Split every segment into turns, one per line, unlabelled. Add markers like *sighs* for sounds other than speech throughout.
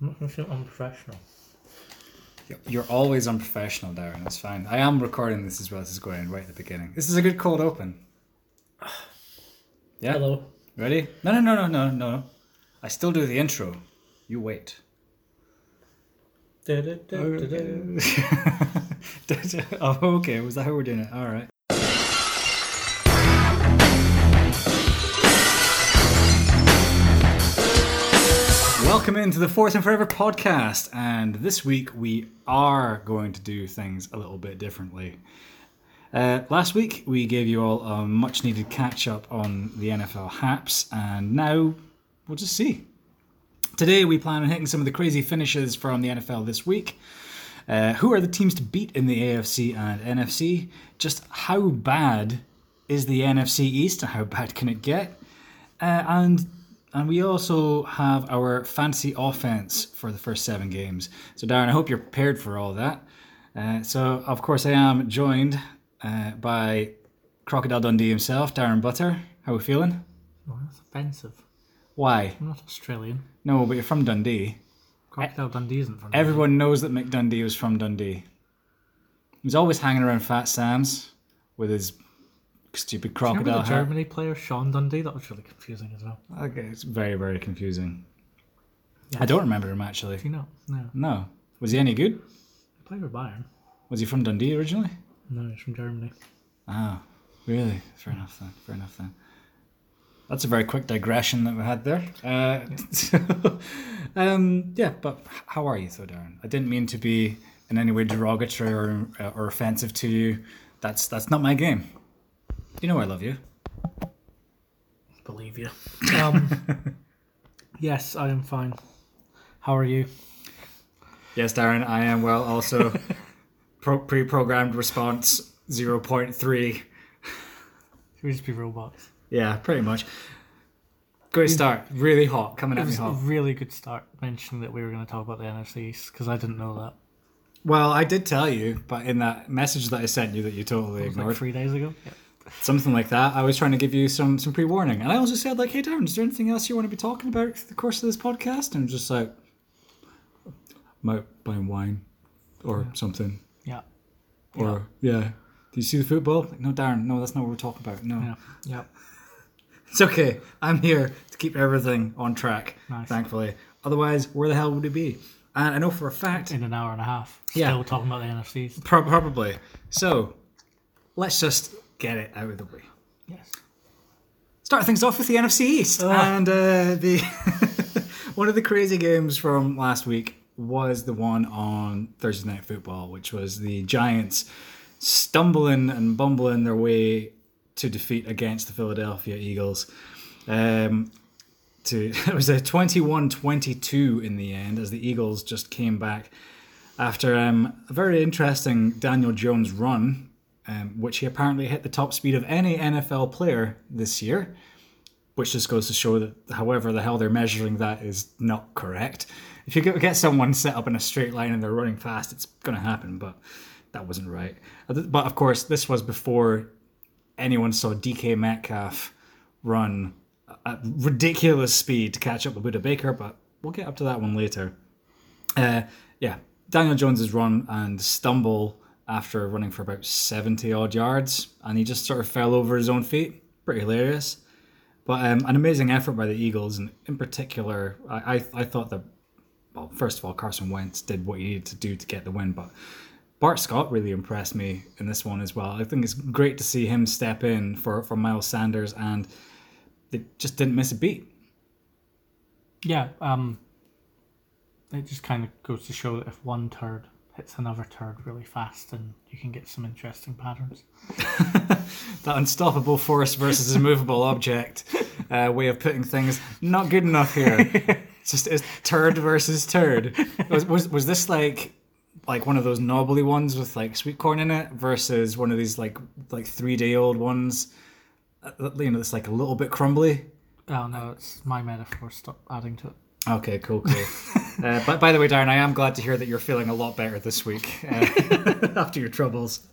I'm not going to feel unprofessional.
You're always unprofessional, Darren. That's fine. I am recording this as well. This is going right at the beginning. This is a good cold open. Yeah.
Hello.
Ready? No, no, no, no, no, no. I still do the intro. You wait.
Du-du-du-du-du. *laughs*
oh, okay. Was that how we're doing it? All right. Welcome into the Fourth and Forever podcast, and this week we are going to do things a little bit differently. Uh, last week we gave you all a much needed catch up on the NFL haps, and now we'll just see. Today we plan on hitting some of the crazy finishes from the NFL this week. Uh, who are the teams to beat in the AFC and NFC? Just how bad is the NFC East and how bad can it get? Uh, and and we also have our fantasy offense for the first seven games. So Darren, I hope you're prepared for all that. Uh, so of course I am joined uh, by Crocodile Dundee himself, Darren Butter. How are we feeling?
Oh, that's offensive.
Why?
I'm not Australian.
No, but you're from Dundee.
Crocodile Dundee isn't from
Everyone knows that Mick Dundee was from Dundee. He's always hanging around Fat Sam's with his stupid crocodile
the
hat.
Germany player Sean Dundee? That was really confusing as well.
Okay, it's very, very confusing.
Yeah.
I don't remember him actually.
Do you know? No.
No. Was he any good?
He played for Bayern.
Was he from Dundee originally?
No, he's from Germany.
Oh, really? Fair enough then. Fair enough then. That's a very quick digression that we had there. Uh, so, *laughs* um, yeah, but how are you, though, Darren? I didn't mean to be in any way derogatory or, uh, or offensive to you. That's that's not my game. You know I love you.
Believe you. Um, *laughs* yes, I am fine. How are you?
Yes, Darren, I am well. Also, *laughs* pro- pre-programmed response zero point three.
We just be robots.
Yeah, pretty much. Great start. Really hot. Coming
It
at me
was a
hot.
really good start mentioning that we were going to talk about the NFC East because I didn't know that.
Well, I did tell you, but in that message that I sent you that you totally
It was
ignored,
like three days ago. Yeah.
Something like that, I was trying to give you some some pre warning, and I also said like, "Hey, Darren, is there anything else you want to be talking about the course of this podcast?" And I'm just like, might buying wine, or something,
Yeah.
or yeah. Do you see the football? Like, no, Darren, no, that's not what we're talking about. No,
Yeah. Yeah. *laughs*
it's okay. I'm here to keep everything on track.
Nice.
Thankfully, otherwise, where the hell would it be? And I know for a fact
In an hour and a half.
Yeah.
Still talking about the NFC East.
Pro- probably. So, let's just get it out of the way.
Yes.
Start things off with the NFC East, and uh, the *laughs* one of the crazy games from last week was the one on Thursday Night Football, which was the Giants stumbling and bumbling their way to defeat against the Philadelphia Eagles. Um, to *laughs* it was a 21-22 in the end as the Eagles just came back after um, a very interesting Daniel Jones run, um, which he apparently hit the top speed of any NFL player this year, which just goes to show that, however the hell they're measuring that is not correct. If you get someone set up in a straight line and they're running fast, it's going to happen, but that wasn't right. But of course, this was before anyone saw DK Metcalf run at ridiculous speed to catch up with Budda Baker, but we'll get up to that one later. Uh, yeah, Daniel Jones's run and stumble after running for about 70 odd yards, and he just sort of fell over his own feet. Pretty hilarious. But um, an amazing effort by the Eagles, and in particular, I, I, I thought that, well, first of all, Carson Wentz did what he needed to do to get the win, but Boston Scott really impressed me in this one as well. I think it's great to see him step in for, for Miles Sanders, and they just didn't miss a beat.
Yeah. Um, it just kind of goes to show that if one turd hits another turd really fast, and you can get some interesting patterns. *laughs*
that unstoppable force versus immovable object uh, way of putting things not good enough here. *laughs* it's just it's turd versus turd. Was, was was this like like one of those knobbly ones with like sweet corn in it versus one of these like like three day old ones? uh, You know, it's like a little bit crumbly.
Oh no, it's my metaphor. Stop adding to it.
Okay, cool, cool. *laughs* uh, but by the way, Darren, I am glad to hear that you're feeling a lot better this week uh, *laughs* after your troubles.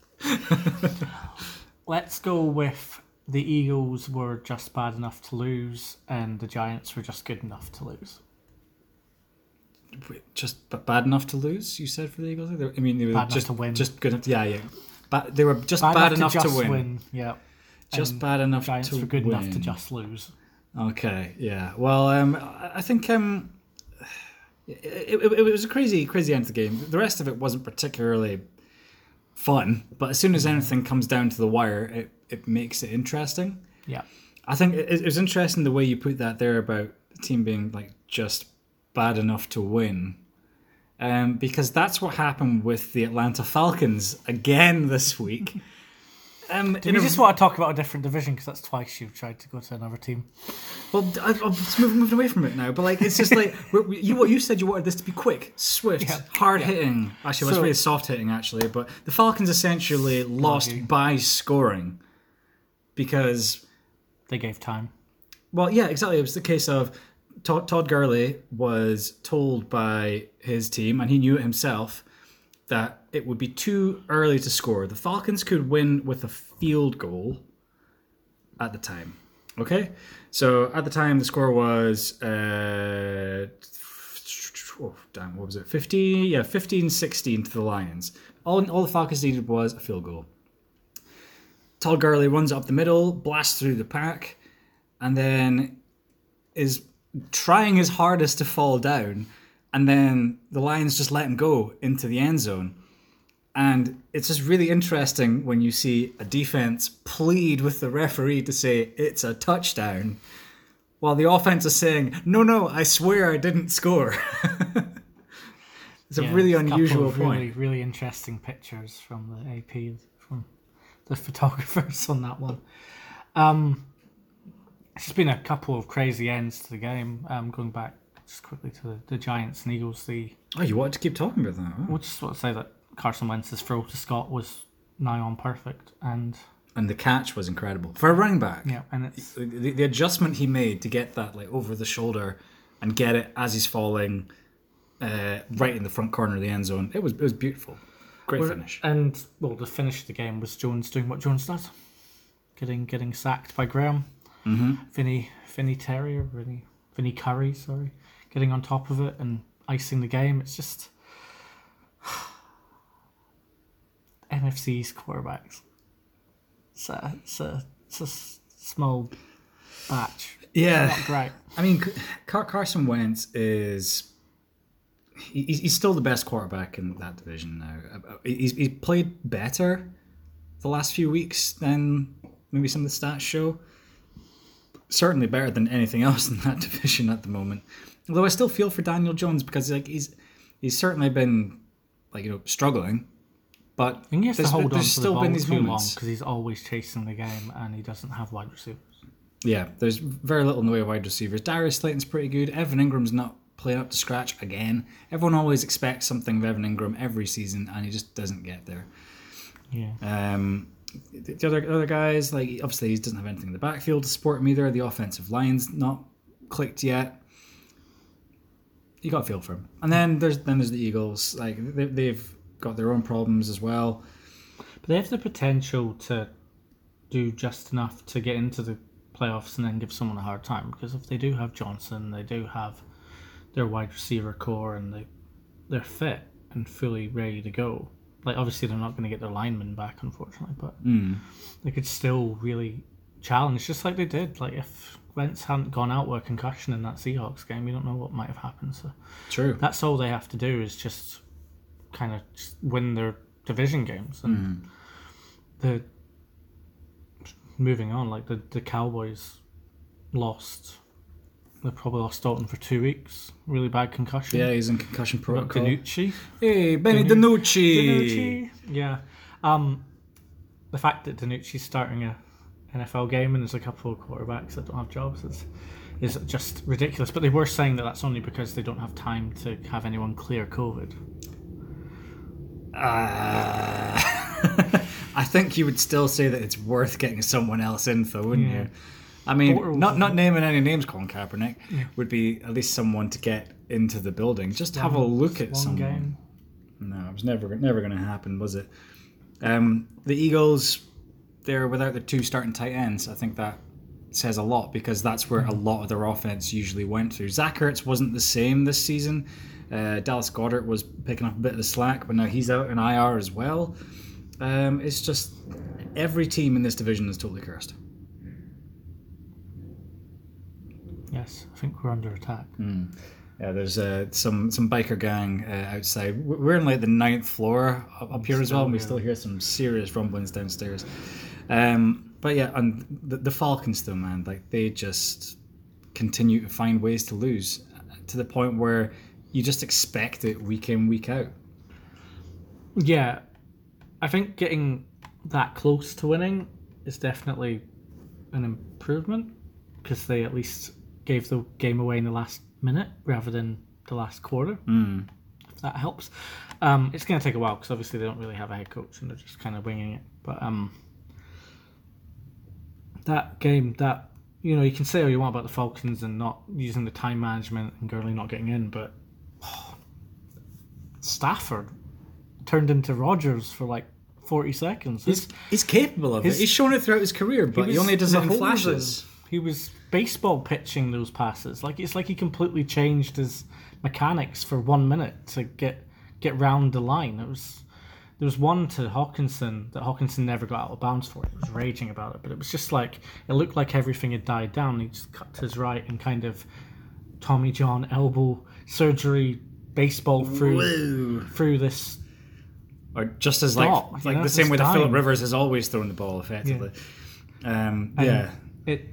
Let's go with the Eagles were just bad enough to lose, and the Giants were just good enough to lose.
just bad enough to lose. You said for the Eagles. I mean, they were
Bad enough
just
to win.
Just good. enough- Yeah, yeah. But they were just bad, enough, to,
just
win.
Yeah.
Just
And
bad enough
Giants
to
were good enough to just lose.
Okay, yeah. Well, um, I I think um, it, it, it was a crazy, crazy end to the game. The rest of it wasn't particularly fun, but as soon as anything comes down to the wire, it, it makes it interesting.
Yeah.
I think it, it was interesting the way you put that there about the team being like just bad enough to win. Um, because that's what happened with the Atlanta Falcons again this week. *laughs* Um,
Do we just want to talk about a different division because that's twice you've tried to go to another team.
Well, I, I'm just moving, moving away from it now, but like it's just like *laughs* we- we- you what you said you wanted this to be quick, swift,
Yeah.
hard hitting. Actually, well, it's
So-
really soft hitting actually, but the Falcons essentially lost
you.
by scoring because
They gave time.
well, yeah, exactly. It was the case of Todd, Todd Gurley was told by his team, and he knew it himself, that it would be too early to score. The Falcons could win with a field goal at the time. Okay? So at the time, the score was. Uh, oh, damn, what was it? 15? Yeah, 15 16 to the Lions. All, all the Falcons needed was a field goal. Todd Gurley runs up the middle, blasts through the pack, and then is trying his hardest to fall down, and then the Lions just let him go into the end zone. And it's just really interesting when you see a defense plead with the referee to say it's a touchdown, while the offense is saying, "No, no, I swear I didn't score." *laughs* it's a really
couple
unusual
of
point.
Really, really interesting pictures from the AP from the *laughs* photographers on that one. Um, it's just been a couple of crazy ends to the game. Um, going back just quickly to the, the Giants and Eagles, the
Oh, you wanted to keep talking about that? huh?
we'll just want to say that Carson Wentz's throw to Scott was nigh on perfect, and
And the catch was incredible for a running back.
yeah, and it's
the, the adjustment he made to get that like over the shoulder and get it as he's falling uh, right in the front corner of the end zone. It was it was beautiful. Great finish.
And well, the finish of the game was Jones doing what Jones does, getting getting sacked by Graham, mm-hmm. Vinny Vinny Terrier, Vinny Vinny Curry, sorry, getting on top of it and icing the game. It's just NFC's quarterbacks. It's a it's a, it's a small batch.
Yeah,
Not great.
I mean Car- Carson Wentz is. He's, he's still the best quarterback in that division now. Uh, He's, he's played better the last few weeks than maybe some of the stats show. Certainly better than anything *laughs* else in that division at the moment. Although I still feel for Daniel Jones because like he's he's certainly been like you know struggling, but
think he has to hold on to the
still
ball
been these
too long
moments.
because he's always chasing the game and he doesn't have wide receivers.
Yeah, there's very little in the way of wide receivers. Darius Slayton's pretty good. Evan Engram's not playing up to scratch again. Everyone always expects something of Evan Engram every season, and he just doesn't get there.
Yeah.
Um, the the other other guys, like obviously he doesn't have anything in the backfield to support him either. The offensive line's not clicked yet. You got to feel for him. And then there's then there's the Eagles. Like they, they've got their own problems as well.
But they have the potential to do just enough to get into the playoffs and then give someone a hard time. Because if they do have Johnson, they do have their wide receiver core and they they're fit and fully ready to go. Like obviously they're not going to get their linemen back, unfortunately, but hmm. they could still really challenge, just like they did. Like if Wentz hadn't gone out with a concussion in that Seahawks game, you don't know what might have happened. So
True.
that's all they have to do is just kind of win their division games. And the moving on like the, the cowboys lost they probably lost Dalton for two weeks. Really bad concussion.
Yeah, he's in concussion protocol.
DiNucci.
Hey, Benny
Danu-
DiNucci.
DiNucci. Yeah. Um the fact that DiNucci's starting a NFL game and there's a couple of quarterbacks that don't have jobs is is just ridiculous. But they were saying that that's only because they don't have time to have anyone clear COVID
Uh, *laughs* I think you would still say that it's worth getting someone else in, though, wouldn't
Yeah.
you? I mean,
Bortles
not not naming any names, Colin Kaepernick would be at least someone to get into the building. Just have a look at someone.
game
No, it was never never going to happen, was it? Um, the Eagles, they're without their two starting tight ends. I think that says a lot because that's where a lot of their offense usually went through. Zach Ertz wasn't the same this season, Uh, Dallas Goedert was picking up a bit of the slack, but now he's out in IR as well. Um, it's just every team in this division is totally cursed.
Yes, I think we're under attack.
Yeah, there's uh, some some biker gang uh, outside. We're in like the ninth floor up, here as well, and we
Still,
still hear some serious rumblings downstairs. Um, but yeah, and the, the Falcons though, man, like they just continue to find ways to lose to the point where you just expect it week in week out.
Yeah, I think getting that close to winning is definitely an improvement because they at least gave the game away in the last minute rather than the last quarter. Mm. If that helps, um, it's going to take a while because obviously they don't really have a head coach and they're just kind of winging it. But um, that game, that you know, you can say all you want about the Falcons and not using the time management and Gurley not getting in, but Stafford turned into Rodgers for like 40 seconds.
He's, he's capable of
his-
it. He's shown it throughout his career, but he,
was
only does it in flashes.
He was baseball pitching those passes. Like it's like he completely changed his mechanics for one minute to get get round the line. It was there was one to Hockenson that Hockenson never got out of bounds for. He was raging about it, but it was just like it looked like everything had died down. He just cut to his right and kind of Tommy John elbow surgery baseball through through this
Or just as like
Stop, you
like
know,
the same way that Philip. Rivers has always thrown the ball effectively. Um, yeah.
it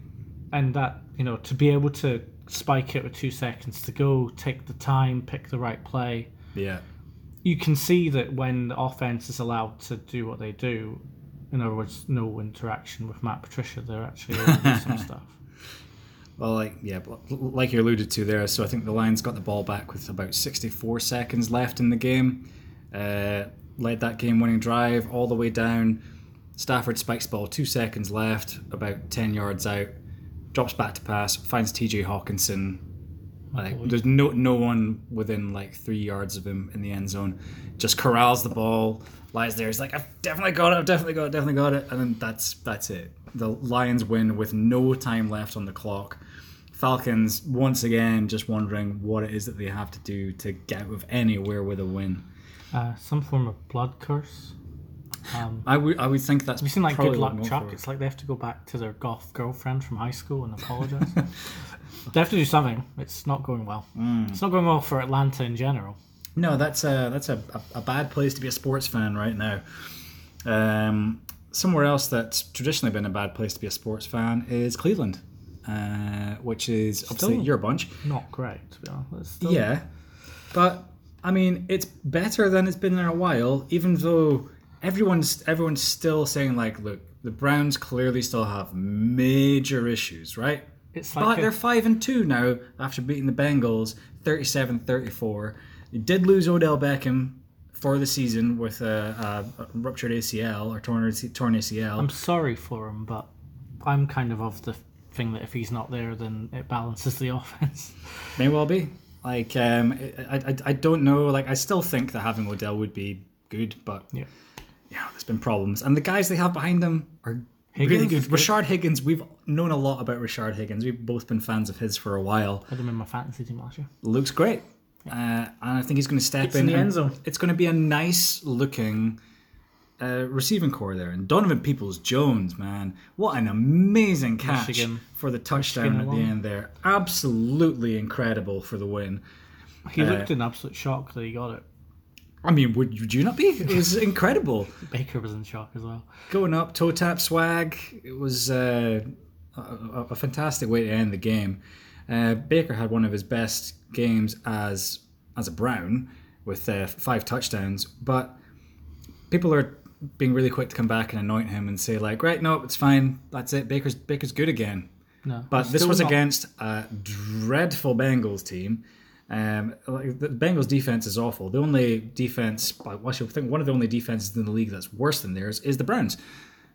and that you know to be able to spike it with two seconds to go take the time pick the right play
Yeah.
you can see that when the offense is allowed to do what they do in other words no interaction with matt patricia they're actually *laughs* able to do some stuff
Well, like yeah, like you alluded to there. So I think the Lions got the ball back with about 64 seconds left in the game. Uh, led that game-winning drive all the way down. Stafford spikes ball, two seconds left, about 10 yards out. Drops back to pass, finds T.J. Hockenson. Like there's no no one within like three yards of him in the end zone. Just corrals the ball, lies there. He's like, I've definitely got it. I've definitely got it. Definitely got it. And then that's that's it. The Lions win with no time left on the clock. Falcons once again just wondering what it is that they have to do to get out of anywhere with a win.
uh, some form of blood curse um,
I would I would think that's
have you seen like good luck chuck it's like they have to go back to their goth girlfriend from high school and apologize *laughs* they have to do something it's not going well
Mm.
it's not going well for atlanta in general
No, that's a that's a, a, a bad place to be a sports fan right now. Um, somewhere else that's traditionally been a bad place to be a sports fan is Cleveland, uh, which is obviously
Still-
your bunch.
not great to be honest still-
Yeah, but I mean it's better than it's been in a while. Even though everyone's everyone's still saying like, look, the Browns clearly still have major issues, right?
It's
But
a-
they're 5 and 2 now after beating the Bengals 37 34. They did lose Odell Beckham for the season with a, a, ruptured ACL or torn, torn ACL.
I'm sorry for him, but I'm kind of of the thing that if he's not there, then it balances the *laughs* offense.
May well be. Like, um, I, I, I don't know. Like, I still think that having Odell would be good, but
Yeah.
yeah, there's been problems. And the guys they have behind them are really
Higgins
good.
good.
Rashard Higgins, we've known a lot about Rashard Higgins. We've both been fans of his for a while.
I had him in my fantasy team last year.
looks great. Uh, and I think he's going to step
It's
in.
in the end zone.
It's going to be a nice looking uh, receiving core there. And Donovan Peoples Jones, man, what an amazing catch
Michigan.
for the touchdown
Michigan
at the end there. Absolutely incredible for the win.
He
Uh,
looked in absolute shock that he got it.
I mean, would, would you not be? It was *laughs* incredible.
Baker was in shock as well.
Going up, toe tap swag. It was uh, a, a, a fantastic way to end the game. Uh, Baker had one of his best games as as a Brown with uh, five touchdowns, but people are being really quick to come back and anoint him and say like, right, no, it's fine, that's it. Baker's Baker's good again.
No,
But this was
not-
against a dreadful Bengals team. Um, like, the Bengals defense is awful. The only defense, I actually think one of the only defenses in the league that's worse than theirs is the Browns.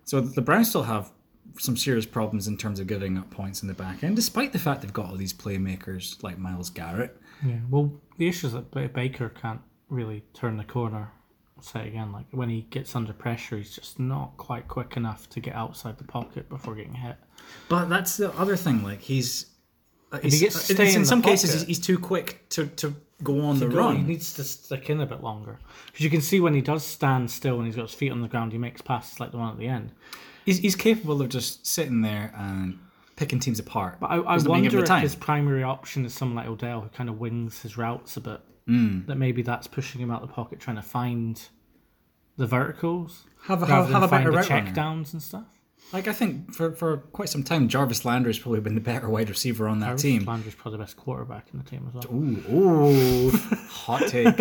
So the Browns still have some serious problems in terms of giving up points in the back end, despite the fact they've got all these playmakers like Myles Garrett.
Yeah. Well, the issue is that Ba- Baker can't really turn the corner. I'll say it again, like when he gets under pressure, he's just not quite quick enough to get outside the pocket before getting hit.
But that's the other thing. Like he's, uh,
he gets
uh,
in
in some cases
pocket-
he's, he's too quick to, to go on the
Go- He needs to stick in a bit longer because you can see when he does stand still and he's got his feet on the ground, he makes passes like the one at the end.
He's, he's capable of just sitting there and picking teams apart.
But I, I
He's not being given
wonder if his primary option is someone like Odell who kind of wings his routes a bit.
Hmm.
That maybe that's pushing him out the pocket, trying to find the verticals
Have a- have-
than
have a better
the
route
check downs and stuff.
Like I think for, for quite some time, Jarvis Landry has probably been the better wide receiver on that team.
Jarvis
team.
Landry's probably the best quarterback in the team as well.
Ooh, ooh, *laughs* hot take.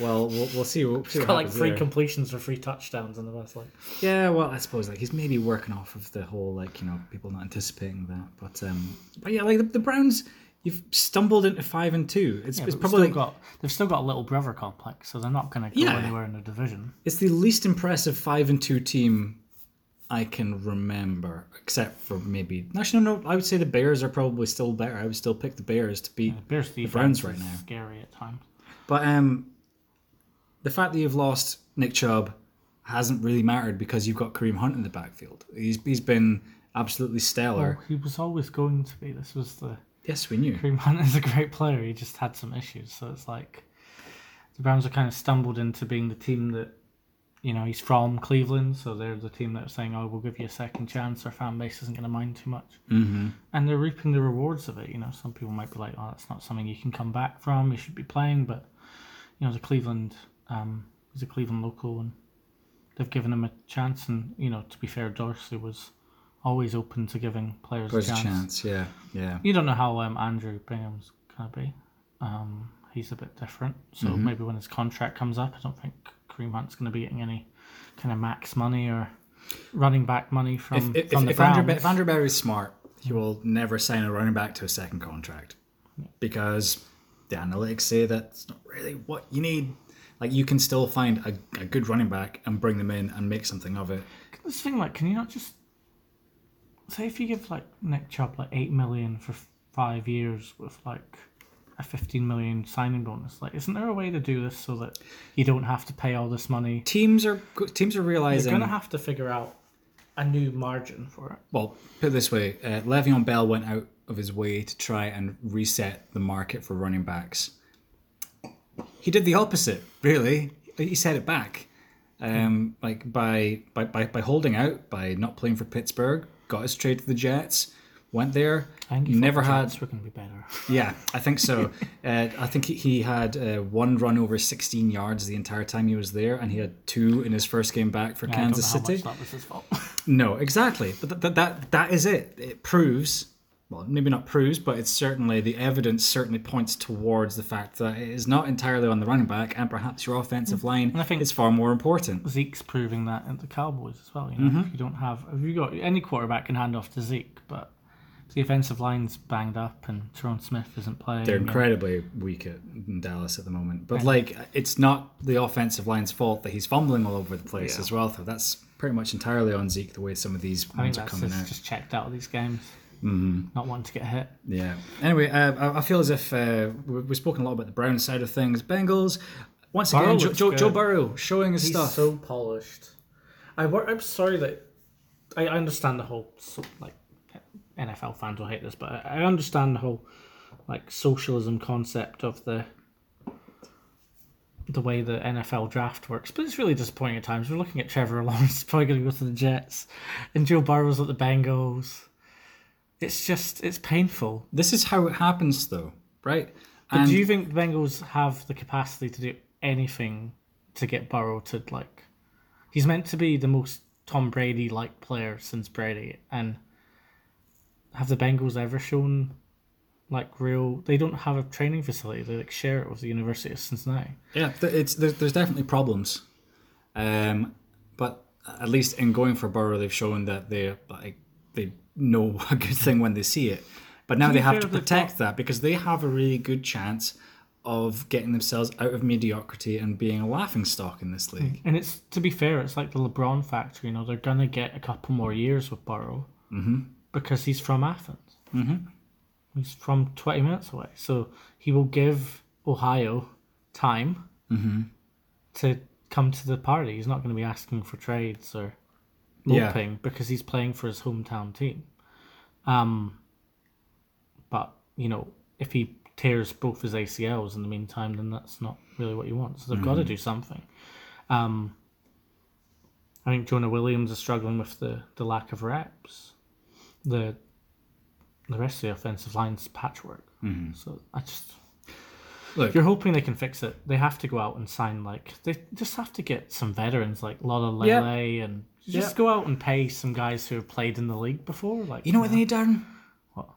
Well, we'll, we'll see. We'll see what
Got like
happens
three
there.
completions for three touchdowns in the best like.
Yeah, well, I suppose like he's maybe working off of the whole like you know people not anticipating that, but um, but yeah, like the, the Browns, you've stumbled into five and two. It's,
Yeah,
it's probably
still got they've still got a little brother complex, so they're not going to go
Yeah.
anywhere in the division.
it's the least impressive five and two team I can remember, except for maybe actually no, no. I would say the Bears are probably still better. I would still pick the Bears to beat
The Bears defense
Browns right now.
scary at times.
But um, the fact that you've lost Nick Chubb hasn't really mattered because you've got Kareem Hunt in the backfield. He's he's been absolutely stellar.
Well, he was always going to be. This was the
Yes, we knew.
Kareem Hunt is a great player. He just had some issues, so it's like the Browns have kind of stumbled into being the team that you know he's from Cleveland, so they're the team that are saying, "Oh, we'll give you a second chance." Our fan base isn't going to mind too much, mm-hmm. and they're reaping the rewards of it. You know, some people might be like, "Oh, that's not something you can come back from. You should be playing," but you know, the Cleveland, um, he's a Cleveland local, and they've given him a chance. And you know, to be fair, Dorsey was always open to giving players a
a
chance.
chance, yeah, yeah.
You don't know how um, Andrew Bingham's gonna be. Um, he's a bit different, so
Mm-hmm.
maybe when his contract comes up, I don't think Kareem Hunt's gonna be getting any kind of max money or running back money from
If, if,
from the
if, Andrew, if Andrew Berry's smart, he will never sign a running back to a second contract because the analytics say that's not really what you need. Like you can still find a, a good running back and bring them in and make something of it.
this thing, like, can you not just say if you give like Nick Chubb like eight million for five years with like a fifteen million signing bonus? Like, isn't there a way to do this so that you don't have to pay all this money?
Teams are teams are realizing You're
gonna have to figure out a new margin for it.
well, put it this way: uh, Le'Veon Bell went out of his way to try and reset the market for running backs. He did the opposite, really. He set it back, um, like by, by by by holding out, by not playing for Pittsburgh, got his trade to the Jets, went there,
I think he
never had.
Jets were gonna be better. *laughs*
Yeah, I think so. uh, I think he, he had uh, one run over 16 yards the entire time he was there, and he had two in his first game back for
I
Kansas City.
That was his fault. *laughs*
No, exactly. But th- th- that that is it. It proves, well, maybe not proves, but it's certainly the evidence certainly points towards the fact that it is not entirely on the running back, and perhaps your offensive line and
I think-
is far more important.
Zeke's proving that at the Cowboys as well. You know,
Mm-hmm.
if you don't have, if you got any quarterback can hand off to Zeke, but the offensive line's banged up and Tyron Smith isn't playing.
They're
and-
incredibly weak at in Dallas at the moment, but like it's not the offensive line's fault that he's fumbling all over the place
Yeah.
as well. Though that's pretty much entirely on Zeke the way some of these
I
ones are coming
just,
out.
just checked out of these games. Mm-hmm. Not wanting to get hit.
Yeah. Anyway, uh, I- I feel as if uh, we- we've spoken a lot about the Brown side of things. Bengals, once
Burrow
again, Joe,
looks
Joe. Joe Burrow showing his
He's
stuff.
so polished. I, I'm sorry that I I understand the whole so, like NFL fans will hate this, but I I understand the whole like socialism concept of the the way the NFL draft works. But it's really disappointing at times. We're looking at Trevor Lawrence is *laughs* probably going to go to the Jets, and Joe Burrow's at the Bengals. It's just it's painful.
This is how it happens, though, right?
But
And
do you think the Bengals have the capacity to do anything to get Burrow to like? He's meant to be the most Tom Brady like player since Brady, and have the Bengals ever shown like real? They don't have a training facility. They like share it with the University of Cincinnati.
yeah, it's there's, there's definitely problems, um, but at least in going for Burrow, they've shown that they like they know *laughs* a good thing when they see it. But now they have to protect that because they have a really good chance of getting themselves out of mediocrity and being a laughing stock in this league.
And it's to be fair, it's like the LeBron factor. You know, they're gonna get a couple more years with Burrow because he's from Athens. Mm-hmm. He's from twenty minutes away, so he will give Ohio time to come to the party. He's not going to be asking for trades or
Yeah.
hoping because he's playing for his hometown team. Um, but you know, if he tears both his ACLs in the meantime, then that's not really what you want. So they've got to do something. Um, I think Jonah Williams is struggling with the, the lack of reps. The the rest of the offensive line's patchwork. So I just
Look,
if you're hoping they can fix it, they have to go out and sign like they just have to get some veterans like Lola Lele
Yeah.
and just go out and pay some guys who have played in the league before. Like
you know what they need, Darren?
What?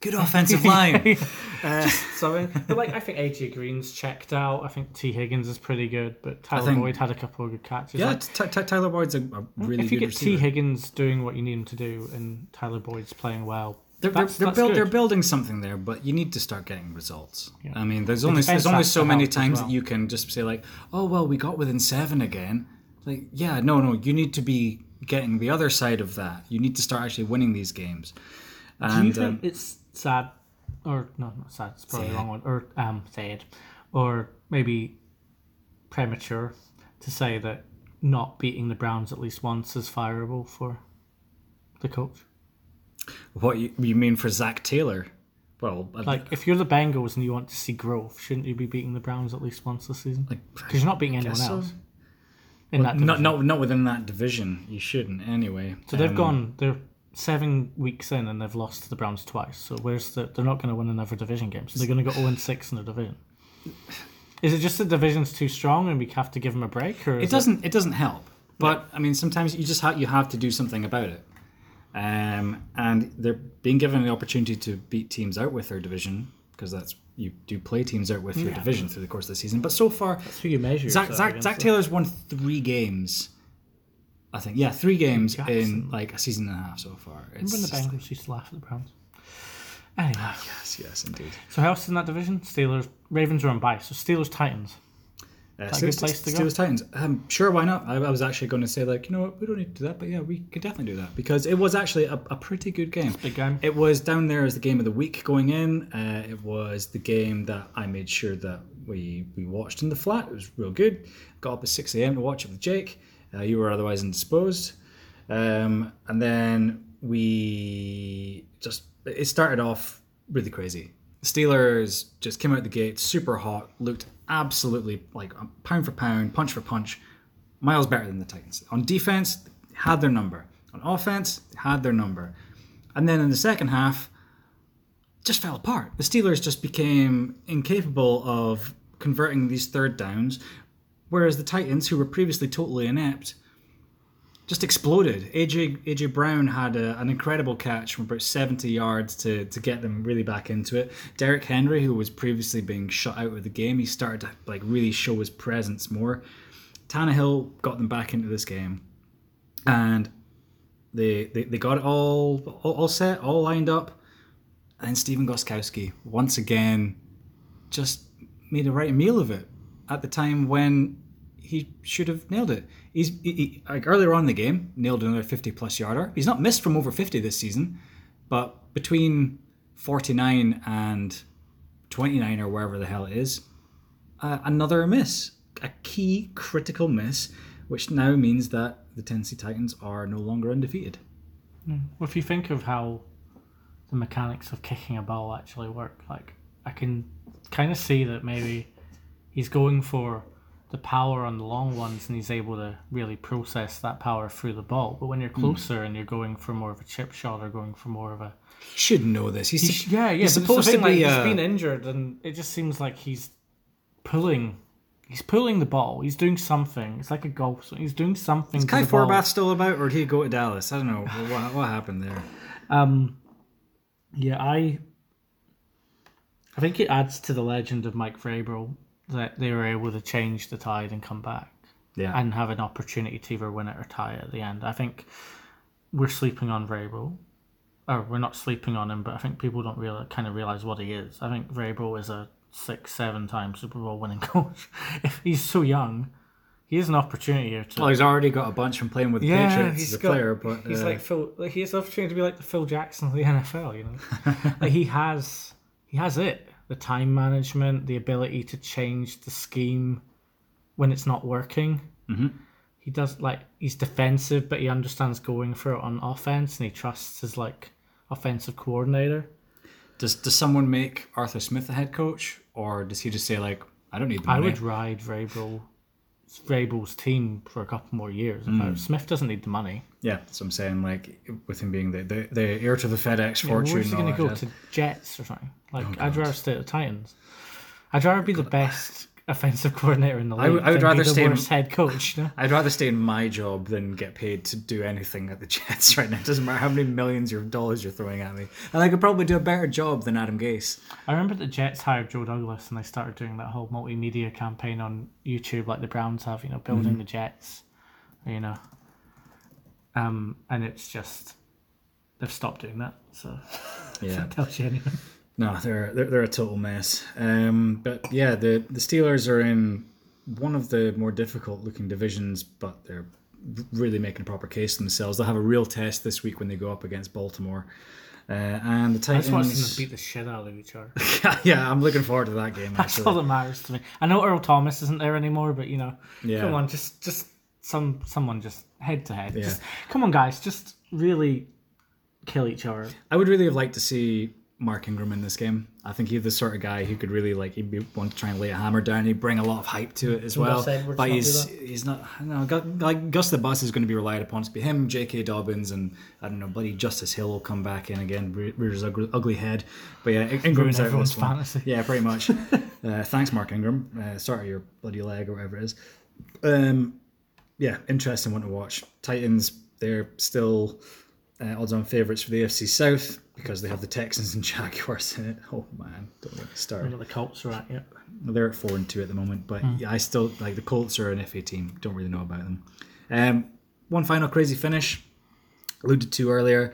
Good offensive line. *laughs*
Uh, something. but like I think AJ Green's checked out. I think Tee Higgins is pretty good, but Tyler
think-
Boyd had a couple of good catches.
yeah,
Like,
Ty- Ty- Tyler Boyd's a, a really
if you
good
get Tee
receiver.
Higgins doing what you need him to do and Tyler Boyd's playing well,
They're, they're,
that's,
they're,
that's
build,
good.
they're building something there, but you need to start getting results. I mean, there's only
defense
there's only
has
so
to
many
help as
times
well.
that you can just say like, oh well, we got within seven again. Like, yeah, no, no, you need to be getting the other side of that. You need to start actually winning these games.
Do you
And
think
um,
it's sad, or no, not sad? It's probably the wrong one. Or um, sad, or maybe premature to say that not beating the Browns at least once is fireable for the coach.
what you, you mean for Zac Taylor? Well,
Like, if you're the Bengals and you want to see growth, shouldn't you be beating the Browns at least once this season?
like
Because you're not beating anyone
so.
else in that.
not
division.
not not within that division. You shouldn't anyway.
So they've
Um,
gone. They're seven weeks in and they've lost to the Browns twice. So where's the? They're not going to win another division game. So they're going to go 0 and 6 in the division. Is it just the division's too strong and we have to give them a break, or
It doesn't. It doesn't help. But I mean, sometimes you just have you have to do something about it. Um, and they're being given the opportunity to beat teams out with their division because that's you do play teams out with your
Yeah.
division through the course of the season. But so far,
That's who you measure. Zac
Zac,
Zac.
Taylor's won three games. I think yeah, three games in like a season and a half so far. It's
Remember when the
just like-
Bengals used to laugh at the Browns? Ah, anyway,
yes, yes, indeed.
so who else in that division? Steelers, Ravens are on bye. So Steelers, Titans.
Uh,
good place to go?
Steelers Titans. Um, sure, why not? I, I was actually going to say like, you know what, we don't need to do that, but yeah, we could definitely do that because it was actually a, a pretty good game.
Big game.
It was down there as the game of the week going in. Uh, it was the game that I made sure that we we watched in the flat. It was real good. Got up at six a.m. to watch it with Jake. Uh, you were otherwise indisposed, um, and then we just it started off really crazy. Steelers just came out the gate super hot, looked absolutely like um, pound for pound, punch for punch, miles better than the Titans. On defense, had their number. On offense, had their number. And then in the second half, just fell apart. The Steelers just became incapable of converting these third downs, whereas the Titans, who were previously totally inept, just exploded. AJ AJ Brown had a, an incredible catch from about 70 yards to, to get them really back into it. Derrick Henry, who was previously being shut out of the game, he started to like really show his presence more. Tannehill got them back into this game, and they they, they got it all, all all set, all lined up. And Stephen Gostkowski once again just made a right meal of it at the time when he should have nailed it. He's he, he- like earlier on in the game nailed another 50 plus yarder. He's not missed from over 50 this season, but between 49 and 29 or wherever the hell it is, uh, another miss, a key critical miss, which now means that the Tennessee Titans are no longer undefeated.
Well, if you think of how the mechanics of kicking a ball actually work, like I can kind of see that maybe he's going for the power on the long ones and he's able to really process that power through the ball. But when you're closer and you're going for more of a chip shot or going for more of a
He should know this. He's,
He's- yeah, yeah.
he's
but it's the
supposed to
thing, like,
be.
he's
uh,
been injured, and it just seems like he's pulling. He's pulling the ball. He's doing something. It's like a golf. swing. He's doing something.
Is Kai
ball.
Forbath still about, or did he go to Dallas? I don't know. what, what happened there? *sighs*
Um, yeah, I. I think it adds to the legend of Mike Vrabel that they were able to change the tide and come back
Yeah.
and have an opportunity to either win it or tie it at the end. I think we're sleeping on Vrabel, or we're not sleeping on him, but I think people don't really kind of realize what he is. I think Vrabel is a six, seven time Super Bowl winning *laughs* coach. if he's so young, he has an opportunity here to.
well, he's already got a bunch from playing with the
Yeah,
Patriots
he's
as a
got-
player, but
He's
uh,
like Phil. Like he has the opportunity to be like the Phil Jackson of the *laughs* NFL. You know, like he has, he has it. The time management, the ability to change the scheme when it's not working. Mm-hmm. He does like he's defensive, but he understands going for it on offense, and he trusts his like offensive coordinator.
Does does someone make Arthur Smith the head coach, or does he just say like, I don't need the
I would ride Vrabel, Vrabel's team for a couple more years. Was-
hmm.
Smith doesn't need the money.
Yeah, so I'm saying. Like with him being the the, the heir to the FedEx fortune.
Where's he going to go to Jets or something? Like
Oh,
I'd rather stay at the Titans. I'd rather be the best offensive coordinator in the league.
I would- I would
than be
rather
the
stay in-
head coach. *laughs*
I'd rather stay in my job than get paid to do anything at the *laughs* Jets right now. It doesn't matter how many millions of dollars you're throwing at me. And I could probably do a better job than Adam Gase.
I remember the Jets hired Joe Douglas and they started doing that whole multimedia campaign on YouTube, like the Browns have. You know,
Mm-hmm.
building the Jets. You know, um, and it's just they've stopped doing that. So
Yeah. *laughs*
tells you anything.
No, they're they're, they're a total mess. Um, but yeah, the the Steelers are in one of the more difficult looking divisions, but they're really making a proper case themselves. They'll have a real test this week when they go up against Baltimore. Uh, and the Titans.
I just watched them beat the shit out of each other. *laughs*
yeah, I'm looking forward to that game. *laughs*
That's all that matters to me. I know Earl Thomas isn't there anymore, but you know,
Yeah.
come on, just just some someone just head to head.
Yeah.
Just come on, guys, just really kill each other.
I would really have liked to see Mark Ingram in this game. I think he's the sort of guy who could really like he'd be want to try and lay a hammer down. He'd bring a lot of hype to it as well. But he's he's not. I know. Like Gus the Bus is going to be relied upon to be him, J.K. Dobbins, and I don't know, bloody Justice Hill will come back in again, re- rears his ugly, ugly head. But yeah, Ingram's out this one.
fantasy.
Yeah, pretty much. *laughs* uh, thanks, Mark Ingram. Uh, of your bloody leg or whatever it is. Um, yeah, interesting one to watch. Titans, they're still uh, odds-on favourites for the AFC South because they have the Texans and *laughs* Jaguars in it. Oh man, don't get me started.
know the Colts are at yet.
They're at four and two at the moment, but
Hmm.
yeah, I still like the Colts are an FA team. Don't really know about them. Um, one final crazy finish, alluded to earlier,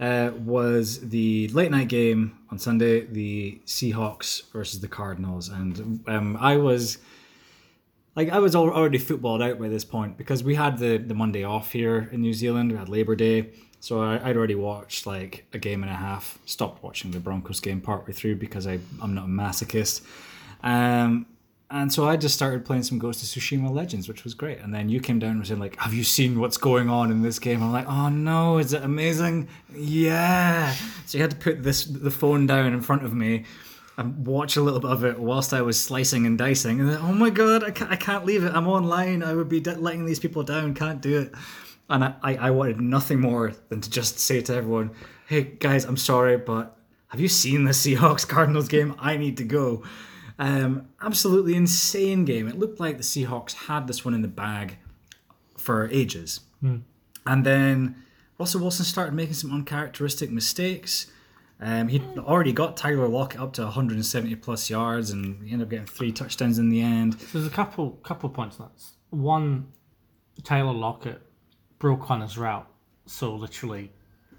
uh, was the late night game on Sunday, the Seahawks versus the Cardinals, and um, I was like I was already footballed out by this point because we had the the Monday off here in New Zealand. We had Labor Day, so I, I'd already watched like a game and a half. Stopped watching the Broncos game partway through because I I'm not a masochist. Um, and so I just started playing some Ghost of Tsushima Legends, which was great. And then you came down and saying like, "Have you seen what's going on in this game?" I'm like, "Oh no, is it amazing?" Yeah. So you had to put this the phone down in front of me and watch a little bit of it whilst I was slicing and dicing. And then, oh my god, I can't, I can't leave it. I'm online. I would be letting these people down. Can't do it. And I, I, wanted nothing more than to just say to everyone, "Hey guys, I'm sorry, but have you seen the *laughs* Seahawks Cardinals game? I need to go." Um, absolutely insane game. It looked like the Seahawks had this one in the bag for ages. And then Russell Wilson started making some uncharacteristic mistakes. Um, he'd already got Tyler Lockett up to 170 plus yards, and he ended up getting three touchdowns in the end.
There's a couple couple points on that. One, Taylor Lockett broke on his route, so literally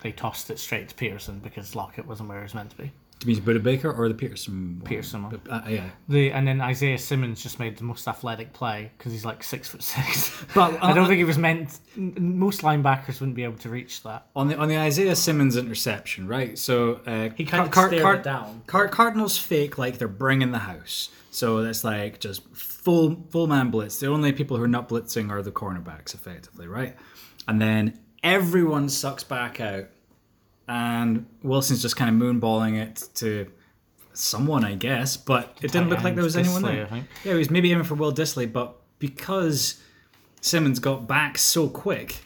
they tossed it straight to Pearson because Lockett wasn't where he was meant to be.
Do you mean Budda Baker or the Peterson? one?
Pearson one.
Uh, yeah.
The and then Isaiah Simmons just made the most athletic play because he's like six foot six. *laughs*
But
I don't think he was meant. Most linebackers wouldn't be able to reach that.
on the on the Isaiah Simmons interception, right? So uh,
He kind of stared it down.
Car- Cardinals fake like they're bringing the house. So that's like just full full man blitz. The only people who are not blitzing are the cornerbacks, effectively, right? And then everyone sucks back out, and Wilson's just kind of moonballing it to someone, I guess. But it didn't look like there was anyone
Dissly,
there. Yeah, he was maybe aiming for Will Dissly, but because Simmons got back so quick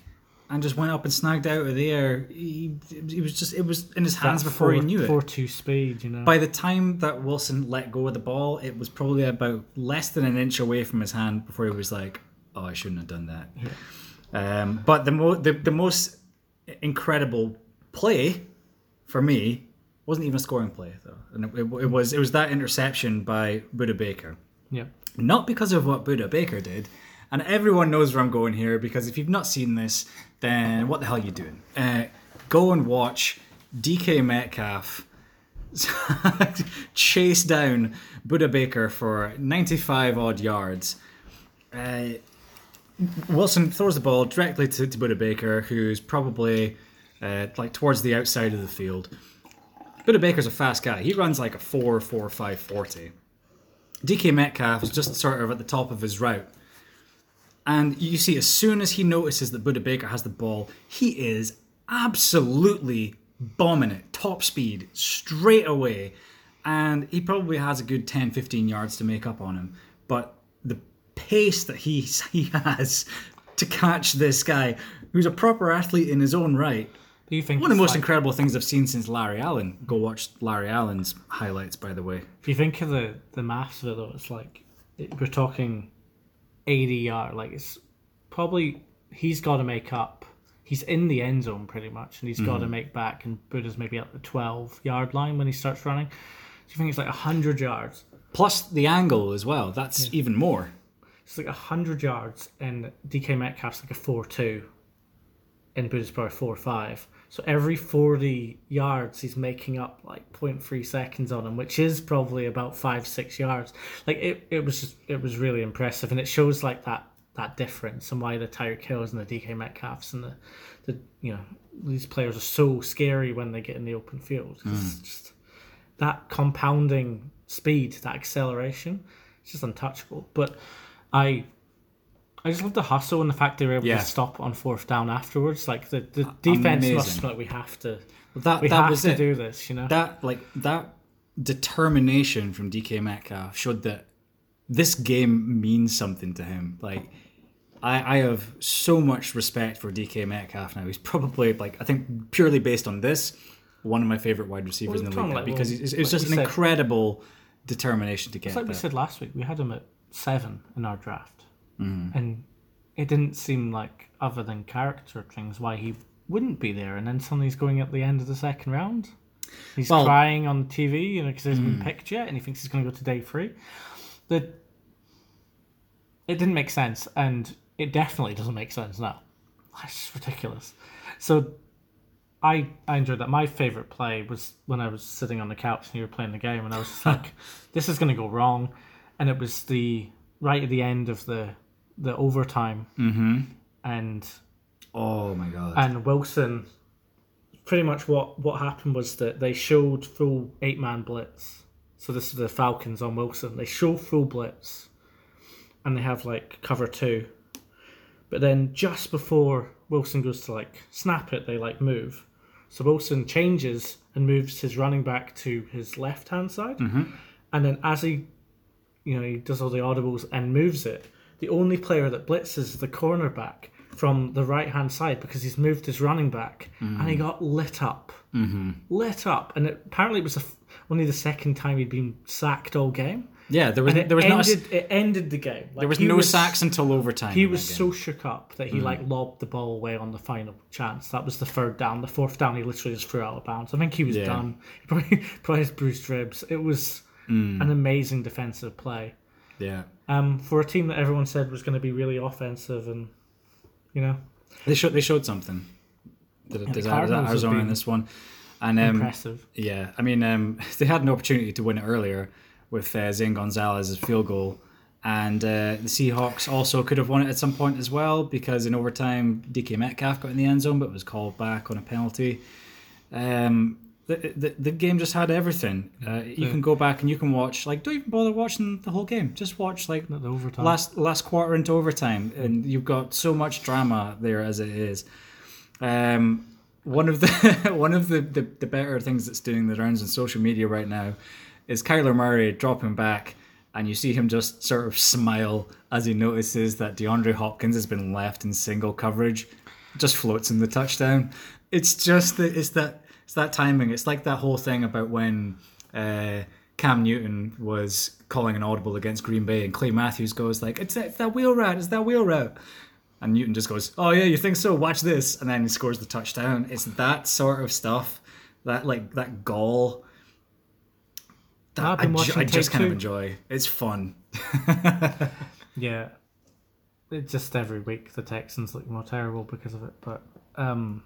and just went up and snagged out of the air, he, he was just it was in his hands
That
before he knew it.
Four two speed, you know.
By the time that Wilson let go of the ball, it was probably about less than an inch away from his hand before he was like, "Oh, I shouldn't have done that." Um, but the, mo- the the most incredible play for me wasn't even a scoring play though, and it, it, it was it was that interception by Budda Baker
yeah.
not because of what Budda Baker did. And everyone knows where I'm going here because if you've not seen this, then what the hell are you doing? Uh, go and watch DK Metcalf *laughs* chase down Budda Baker for 95 odd yards. Uh, Wilson throws the ball directly to, to Budda Baker, who's probably uh, like towards the outside of the field. Budda Baker's a fast guy. He runs like a 4 4 5 40. DK Metcalf is just sort of at the top of his route. And you see, as soon as he notices that Budda Baker has the ball, he is absolutely bombing it, top speed, straight away. And he probably has a good 10, 15 yards to make up on him. But pace that he, he has to catch this guy, who's a proper athlete in his own right,
Do you think
one of the most
like-
incredible things I've seen since Larry Allen. Go watch Larry Allen's highlights, by the way.
If you think of the the maths of it, though, it's like it, we're talking eighty yard. Like it's probably he's got to make up. He's in the end zone pretty much, and he's mm-hmm. got to make back. And Budda's maybe at the twelve yard line when he starts running. Do you think it's like hundred yards?
Plus the angle as well. That's even more.
It's like hundred yards, and DK Metcalf's like a four two, and Budda's probably four five. So every forty yards, he's making up like 0.3 seconds on him, which is probably about five six yards. Like it, it was just it was really impressive, and it shows like that that difference and why the Tyreek Hills and the DK Metcalfs and the the you know these players are so scary when they get in the open field. Hmm. it's just that compounding speed, that acceleration, it's just untouchable. But I I just love the hustle and the fact they were able
Yeah.
to stop on fourth down afterwards. Like the, the defense
Amazing.
must like we have to
That
we
that
have
was
to
it.
do this, you know.
that like that determination from DK Metcalf showed that this game means something to him. Like I, I have so much respect for DK Metcalf now. He's probably like I think purely based on this, one of my favorite wide receivers
Well,
in the league
like,
because
well,
it's, it's
like
just an
said-
incredible determination to get
It's like we said last week, we had him at seven in our draft,
Mm-hmm.
and it didn't seem like other than character things why he wouldn't be there. And then suddenly he's going at the end of the second round. He's
Well- Mm.
crying on TV, you know, because he hasn't been picked yet, and he thinks he's going to go to day three. The it didn't make sense, and it definitely doesn't make sense now. That's just ridiculous. So I I enjoyed that. My favorite play was when I was sitting on the couch and you were playing the game, and I was *laughs* like, "This is going to go wrong," and it was the right at the end of the the overtime, mm-hmm. and
oh my god.
and Wilson. Pretty much what what happened was that they showed full eight man blitz. So this is the Falcons on Wilson. They show full blitz, and they have like cover two. But then just before Wilson goes to like snap it, they like move. So Wilson changes and moves his running back to his left hand side, and then as he, you know, he does all the audibles and moves it. The only player that blitzes the cornerback from the right hand side because he's moved his running back, and he got lit up, mm-hmm. lit up, and it, apparently it was f only the second time he'd been sacked all game.
yeah, there was there was not a
ended, it ended the game. Like,
there was no sacks until overtime.
he was so shook up that he like lobbed the ball away on the final chance. That was the third down. The fourth down, he literally just threw out of bounds. I think he was
Yeah.
done. *laughs* He probably, probably has bruised ribs. It was
Mm.
an amazing defensive play
yeah.
um, for a team that everyone said was going to be really offensive, and you know,
They showed they showed something. Did,
the
did, that, did
Cardinals have
Arizona in this one? And um,
impressive.
Yeah, I mean, um, *laughs* they had an opportunity to win it earlier with uh, Zane Gonzalez's field goal, and uh, the Seahawks also could have won it at some point as well because in overtime DK Metcalf got in the end zone but was called back on a penalty. Um, the, the, the game just had everything. Uh, you can go back and you can watch like don't even bother watching the whole game. Just watch like
The overtime.
last last quarter into overtime, and you've got so much drama there as it is. Um, one of the *laughs* one of the, the, the better things that's doing the rounds on social media right now is Kyler Murray dropping back, and you see him just sort of smile as he notices that DeAndre Hopkins has been left in single coverage, just floats in the touchdown. It's just that it's that it's that timing. It's like that whole thing about when. Uh, Cam Newton was calling an audible against Green Bay, and Clay Matthews goes like, "It's that, it's that wheel route, it's that wheel route," and Newton just goes, "Oh yeah, you think so? Watch this," and then he scores the touchdown. It's that sort of stuff, that like that gall. That I, ju- I just kind of enjoy. It's fun. *laughs*
Yeah, it just every week the Texans look more terrible because of it. But um,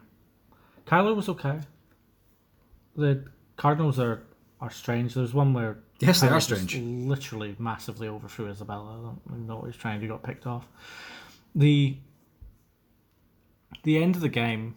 Kyler was okay. The Cardinals are are strange. There's one where
Yes, they are strange.
Literally massively overthrew Isabella. I don't know what he's trying to do. Got picked off. The the end of the game.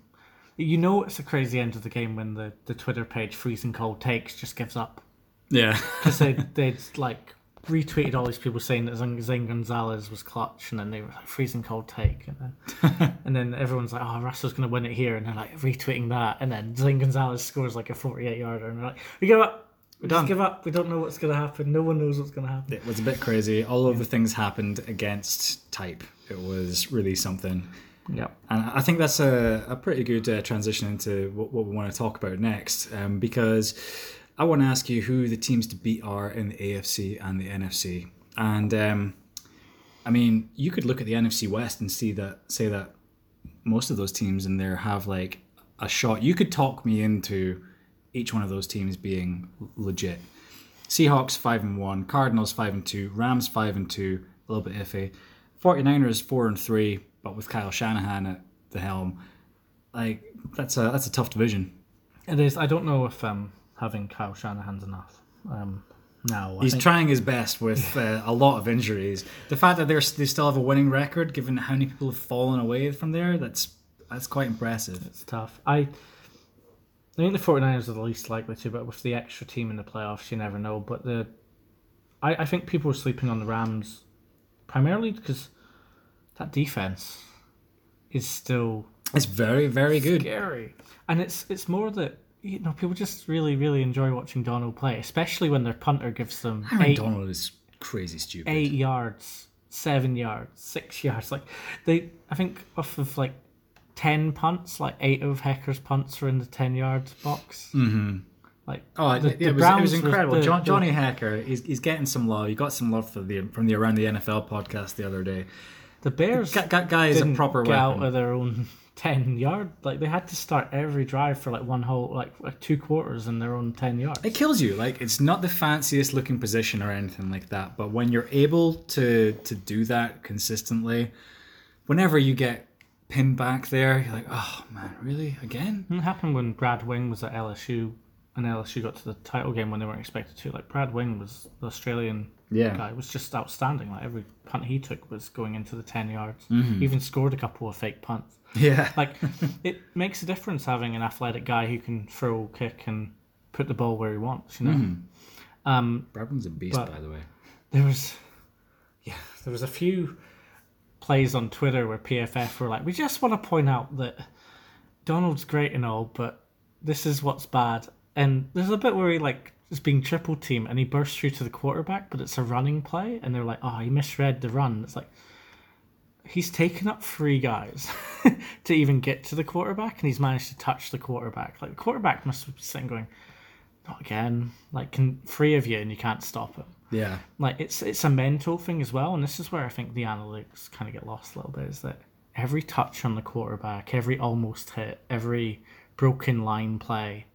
You know it's a crazy end of the game when the, the Twitter page freezing cold takes just gives up
Yeah, *laughs*
because they *laughs* they'd like retweeted all these people saying that Zane Gonzalez was clutch, and then they were like freezing cold take, and then *laughs* and then everyone's like, "Oh, Russell's going to win it here," and they're like retweeting that, and then Zane Gonzalez scores like a forty-eight yarder, and they're like, "We give up." We just give up. We don't know what's going to happen. No one knows what's going to happen.
It was a bit crazy. All of the things happened against type. It was really something.
Yep.
And I think that's a, a pretty good uh, transition into what, what we want to talk about next, um, because I want to ask you who the teams to beat are in the AFC and the NFC. And um, I mean, you could look at the NFC West and see that, say that most of those teams in there have like a shot. You could talk me into each one of those teams being legit. Seahawks five and one, Cardinals five and two, Rams five and two, a little bit iffy. 49ers four and three, but with Kyle Shanahan at the helm, like that's a that's a tough division.
It is. I don't know if um, having Kyle Shanahan's enough. Um, now I
He's
think-
trying his best with *laughs* uh, a lot of injuries. The fact that they're they still have a winning record, given how many people have fallen away from there, that's that's quite impressive.
It's tough. I I think the 49ers are the least likely to, but with the extra team in the playoffs, you never know. But the I, I think people are sleeping on the Rams primarily because that defense is still
It's very very good.
scary, and it's it's more that you know people just really really enjoy watching Donald play, especially when their punter gives them
Aaron
eight,
Donald is crazy stupid.
eight yards, seven yards, six *laughs* yards. Like they, I think off of like ten punts, like eight of Hekker's punts were in the ten yard box. Mm-hmm. Like
Oh,
the-
it,
the
it was, it
Browns
was
was
incredible.
the-
John,
the-
Johnny Hekker, he's, he's getting some love. He got some love from the from the Around the NFL podcast the other day.
The Bears
That, that guy is a proper
get out of their own *laughs* ten yard. Like they had to start every drive for like one whole like, like two quarters in their own ten yards.
It kills you. Like it's not the fanciest looking position or anything like that, but when you're able to to do that consistently, whenever you get pinned back there, you're like, oh man, really again?
It happened when Brad Wing was at LSU, and LSU got to the title game when they weren't expected to. Like Brad Wing was the Australian
Yeah.
guy, was just outstanding. Like every punt he took was going into the ten yards.
Mm-hmm.
Even scored a couple of fake punts.
Yeah. *laughs*
Like it makes a difference having an athletic guy who can throw, kick, and put the ball where he wants. You know.
Mm-hmm.
Um,
Bradman's a beast, by the way.
there was, yeah, there was a few plays on Twitter where PFF were like, "We just want to point out that Donald's great and all, but this is what's bad." And there's a bit where he like is being triple team and he bursts through to the quarterback, but it's a running play, and they're like, "Oh, he misread the run." It's like he's taken up three guys *laughs* to even get to the quarterback, and he's managed to touch the quarterback. Like the quarterback must be sitting going, "Not again!" Like, can three of you and you can't stop him
Yeah.
like it's it's a mental thing as well and this is where i think the analytics kind of get lost a little bit is that every touch on the quarterback every almost hit every broken line play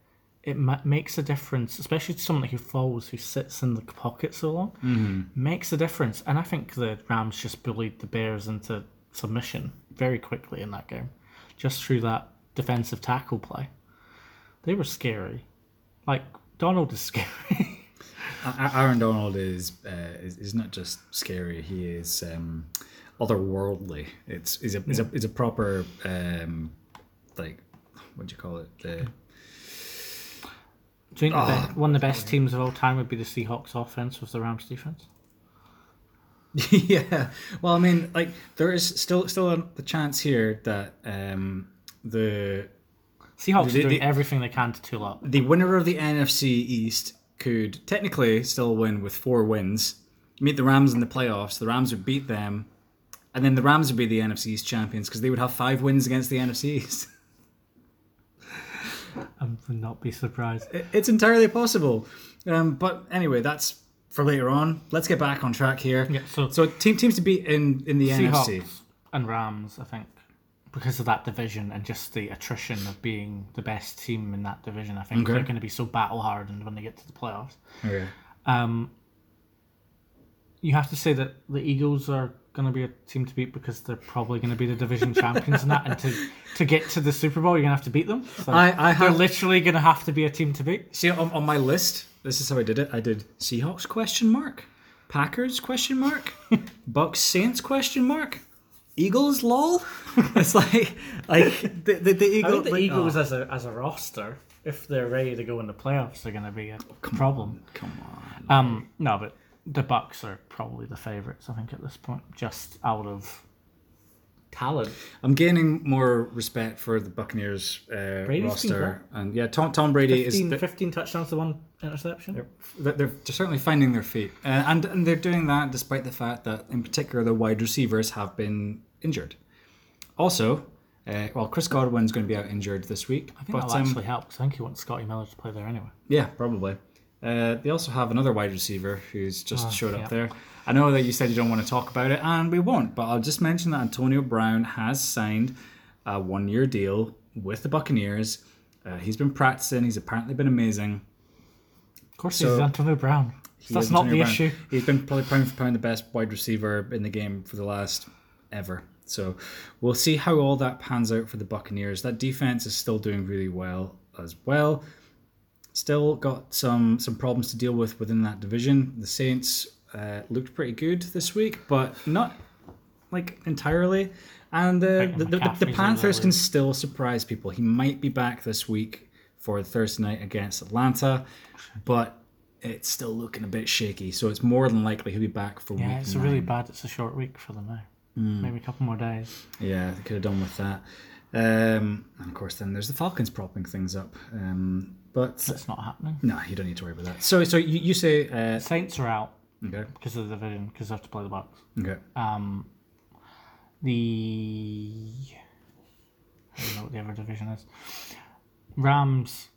it ma- makes a difference especially to someone who falls who sits in the pocket so long mm-hmm. makes a difference and i think the rams just bullied the bears into submission very quickly in that game just through that defensive tackle play they were scary like donald is *laughs* scary
Aaron Donald is, uh, is is not just scary. He is um, otherworldly. It's is a is a is a proper um, like what do you call it? The
Do you think the be- one of the best teams of all time would be the Seahawks offense with the Rams defense? *laughs*
yeah. Well, I mean, like there is still still a, the chance here that um, the
Seahawks
The-
are doing
the-
everything they can to tool up.
the winner of the NFC East could technically still win with four wins, meet the Rams in the playoffs. The Rams would beat them, and then the Rams would be the NFC East champions because they would have five wins against the NFC East. *laughs*
I would not be surprised.
It's entirely possible. Um, but anyway, that's for later on. Let's get back on track here.
Yeah, so,
So team teams to beat in in the
Seahawks
NFC.
and Rams, I think, because of that division and just the attrition of being the best team in that division, I think
Okay.
they're going to be so battle hardened when they get to the playoffs.
Okay.
Um, you have to say that the Eagles are going to be a team to beat because they're probably going to be the division *laughs* champions in that, and to to get to the Super Bowl, you're going to have to beat them. So
I- I
they're literally going to have to be a team to beat.
See on, on my list, this is how I did it. I did Seahawks question mark, Packers question mark, *laughs* Bucks Saints question mark, Eagles lol. *laughs* It's like like the the, the
I
Eagles.
the
like,
Eagles
oh,
as a as a roster, if they're ready to go in the playoffs, they're going to be a problem.
come on.
Um, no, but the Bucks are probably the favorites. I think at this point, just out of talent.
I'm gaining more respect for the Buccaneers uh, roster, and yeah, Tom Tom Brady
15,
is
15 touchdowns to one interception.
they're, they're certainly finding their feet, uh, and and they're doing that despite the fact that in particular the wide receivers have been injured. Also, uh, well, Chris Godwin's going to be out injured this week,
I think
but
that'll
um,
actually help 'cause I think he wants Scotty Miller to play there anyway.
yeah, probably. Uh, they also have another wide receiver who's just showed up there. I know that you said you don't want to talk about it, and we won't, but I'll just mention that Antonio Brown has signed a one year deal with the Buccaneers. Uh, he's been practicing, he's apparently been amazing.
Of course,
So-
he's Antonio Brown.
He
That's not
Antonio
the
Brown.
issue.
He's been probably pound for pound the best wide receiver in the game for the last ever. So we'll see how all that pans out for the Buccaneers. That defense is still doing really well as well. Still got some some problems to deal with within that division. The Saints uh, looked pretty good this week, but not like entirely. And uh, the, the, the, the Panthers can still surprise people. He might be back this week for Thursday night against Atlanta, but it's still looking a bit shaky. So it's more than likely he'll be back for
Yeah,
week
it's
nine.
really bad. It's a short week for them now. Maybe a couple more days.
Yeah, they could have done with that. Um, and of course, then there's the Falcons propping things up. Um, but
It's not happening.
no, you don't need to worry about that. So, so you, you say uh,
Saints are out
okay,
because of the division because they have to play the Bucks.
okay.
Um, the I don't know what the other division is. Rams,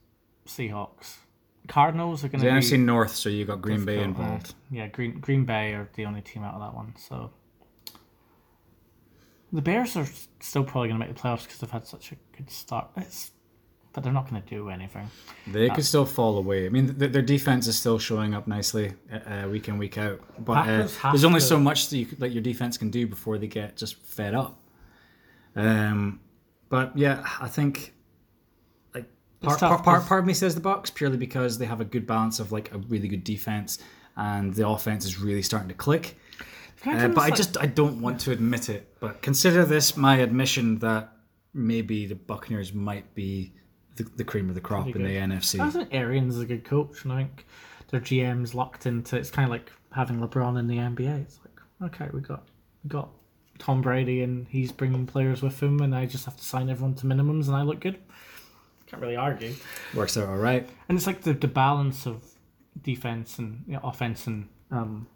Seahawks, Cardinals are going
The
to be
NFC North, so you got Green Bay
difficult, uh,
involved.
yeah, Green Green Bay are the only team out of that one. So the Bears are still probably going to make the playoffs because they've had such a good start. It's, but they're not going to do anything.
They could still fall away. I mean, th- their defense is still showing up nicely uh, uh, week in week out. But uh, there's only
to-
so much that, you, that your defense can do before they get just fed up. Um, but yeah, I think like part, part, part, part of me says the Bucks purely because they have a good balance of like a really good defense and the offense is really starting to click. Uh, but I
like-
just I don't want to admit it. But consider this my admission that maybe the Buccaneers might be the, the cream of the crop in the. NFC.
I think Arians is a good coach, and I think their GM's locked into. It's kind of like having LeBron in the NBA. It's like, okay, we got we got Tom Brady, and he's bringing players with him, and I just have to sign everyone to minimums, and I look good. Can't really argue.
Works out all right.
And it's like the, the balance of defense and you know, offense and um,